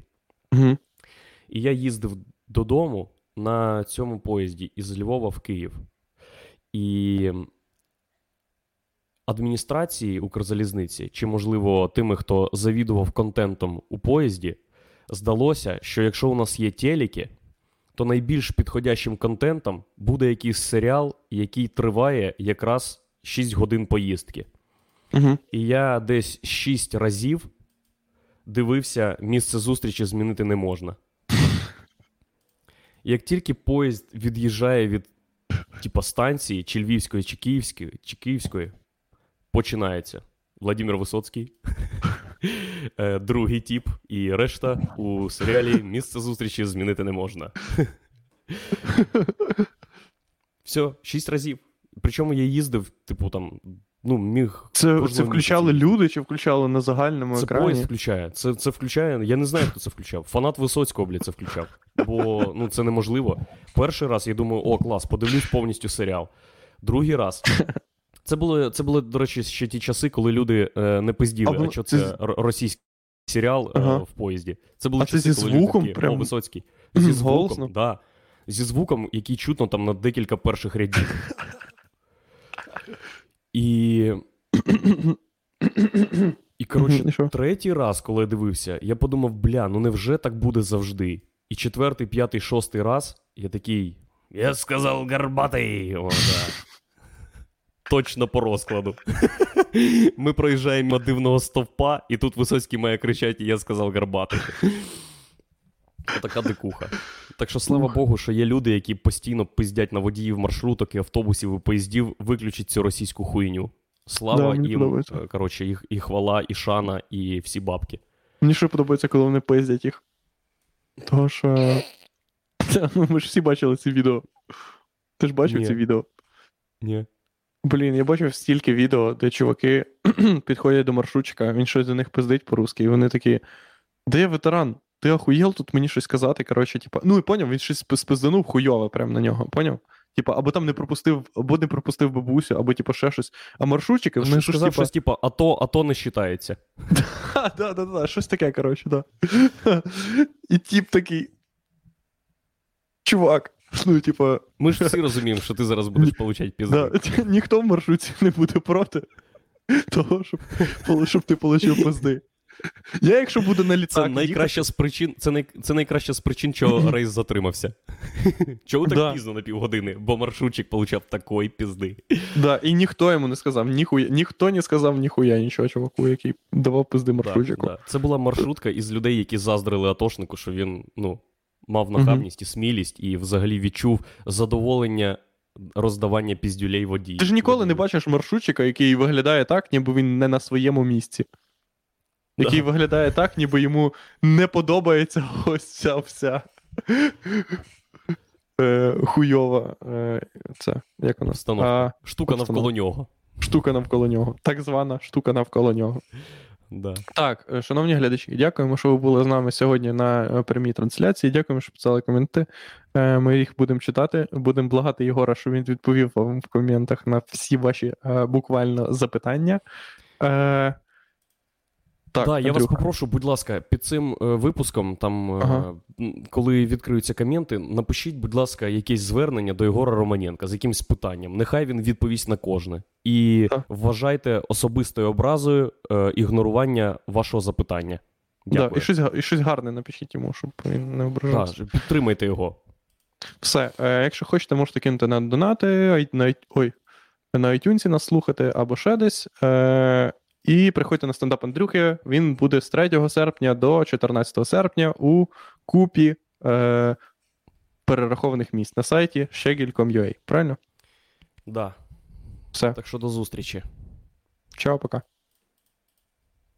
І я їздив додому на цьому поїзді із Львова в Київ. І адміністрації Укрзалізниці, чи, можливо, тими, хто завідував контентом у поїзді, здалося, що якщо у нас є телеки, то найбільш підходящим контентом буде якийсь серіал, який триває якраз 6 годин поїздки. Мгм. І я десь 6 разів дивився місце зустрічі змінити не можна. Як тільки поїзд від'їжджає від типа, станції, чи Львівської, чи Київської, чи Київської, починається Владимир Висоцький, е, другий тіп і решта у серіалі Місце зустрічі змінити не можна. Все, шість разів. Причому я їздив, типу, там, ну, міг. Це, це включали місяця. люди чи включали на загальному Це екрані? поїзд включає. Це, це включає. Я не знаю, хто це включав. Фанат Висоцького, блядь, це включав. Бо ну, це неможливо. Перший раз я думаю, о, клас, подивлюсь повністю серіал. Другий раз. Це були, це були, до речі, ще ті часи, коли люди е, не пизділи, А а, що це це, російський серіал е, в поїзді. Це були А це зі коли люди звуком такі, прям? О, Висоцький. Зі звуком, да. Зі звуком, який чутно там на декілька перших рядів. І. І, коротше, що? третій раз, коли я дивився, я подумав, бля, ну невже так буде завжди? І четвертий, п'ятий, шостий раз я такий. Я сказав Горбатий. О, да. Точно по розкладу. Ми проїжджаємо дивного стовпа, і тут Висоцький має кричати, я сказав Горбатий. Така дикуха. Так що слава Богу, що є люди, які постійно пиздять на водіїв маршруток і автобусів і поїздів, виключить цю російську хуйню. Слава Да, їм, е, коротше, їх і хвала, і шана, і всі бабки. Мені ще подобається, коли вони пиздять їх. Того що. Та, ну, Ми ж всі бачили ці відео. Ти ж бачив Ні. ці відео? Ні. Блін, я бачив стільки відео, де чуваки підходять до маршрутчика, він щось до них пиздить по-русски, і вони такі: Де я ветеран? Ти охуєл тут мені щось сказати? Коротше, типа, ну і поняв, він щось спи- спизданув хуйове прямо на нього, поняв? Типа, або там не пропустив, або не пропустив бабусю, або типа ще щось. А маршрутчики, вони ж типа... щось типу, АТО, АТО не вважається. Да, да, да, щось таке, коротше, да. І тип такий. Чувак. Ну, типа, Ми ж всі розуміємо, що ти зараз будеш получати да, ніхто в маршрутці не буде проти того, щоб, щоб ти отримав пизди. Я, якщо буду на літак. Це найкраща з причин, це, най, це найкраща з причин, чого рейс затримався. Чого так Да. пізно на півгодини? Бо маршрутчик получав такої пізди. Да, і ніхто йому не сказав, ніхуя, ніхто не сказав ніхуя нічого, чуваку, який давав пизди маршрутчику. Да, да. Це була маршрутка із людей, які заздрили атошнику, що він ну, мав нахабність і смілість, і взагалі відчув задоволення роздавання піздюлей водії. Ти ж ніколи не бачиш маршрутчика, який виглядає так, ніби він не на своєму місці. Який Да. виглядає так, ніби йому не подобається ось ця вся е, хуйова. Е, це, як вона? А, Штука навколо нього. штука навколо нього. Так звана штука навколо нього. Да. Так, е, шановні глядачі, дякуємо, що ви були з нами сьогодні на е, прямій трансляції. Дякуємо, що писали коменти. Е, Ми їх будемо читати. Будемо благати Єгора, щоб він відповів вам в коментах на всі ваші буквально запитання. Е, Так, Так, я вас попрошу, будь ласка, під цим е, випуском, там, е, Ага. м, коли відкриються коменти, напишіть, будь ласка, якесь звернення до Єгора Романенка з якимось питанням. Нехай він відповість на кожне. І Так. вважайте особистою образою е, ігнорування вашого запитання. Да, і, щось, і щось гарне напишіть йому, щоб він не ображався. Так, підтримайте його. Все. Е, якщо хочете, можете кинути на донати, на, ой, на iTunes нас слухати або ще десь. І приходьте на стендап Андрюхи. Він буде з 3 серпня до 14 серпня у купі е, перерахованих місць на сайті shegel.com.ua. Правильно? Да. Все. Так що до зустрічі. Чао, пока.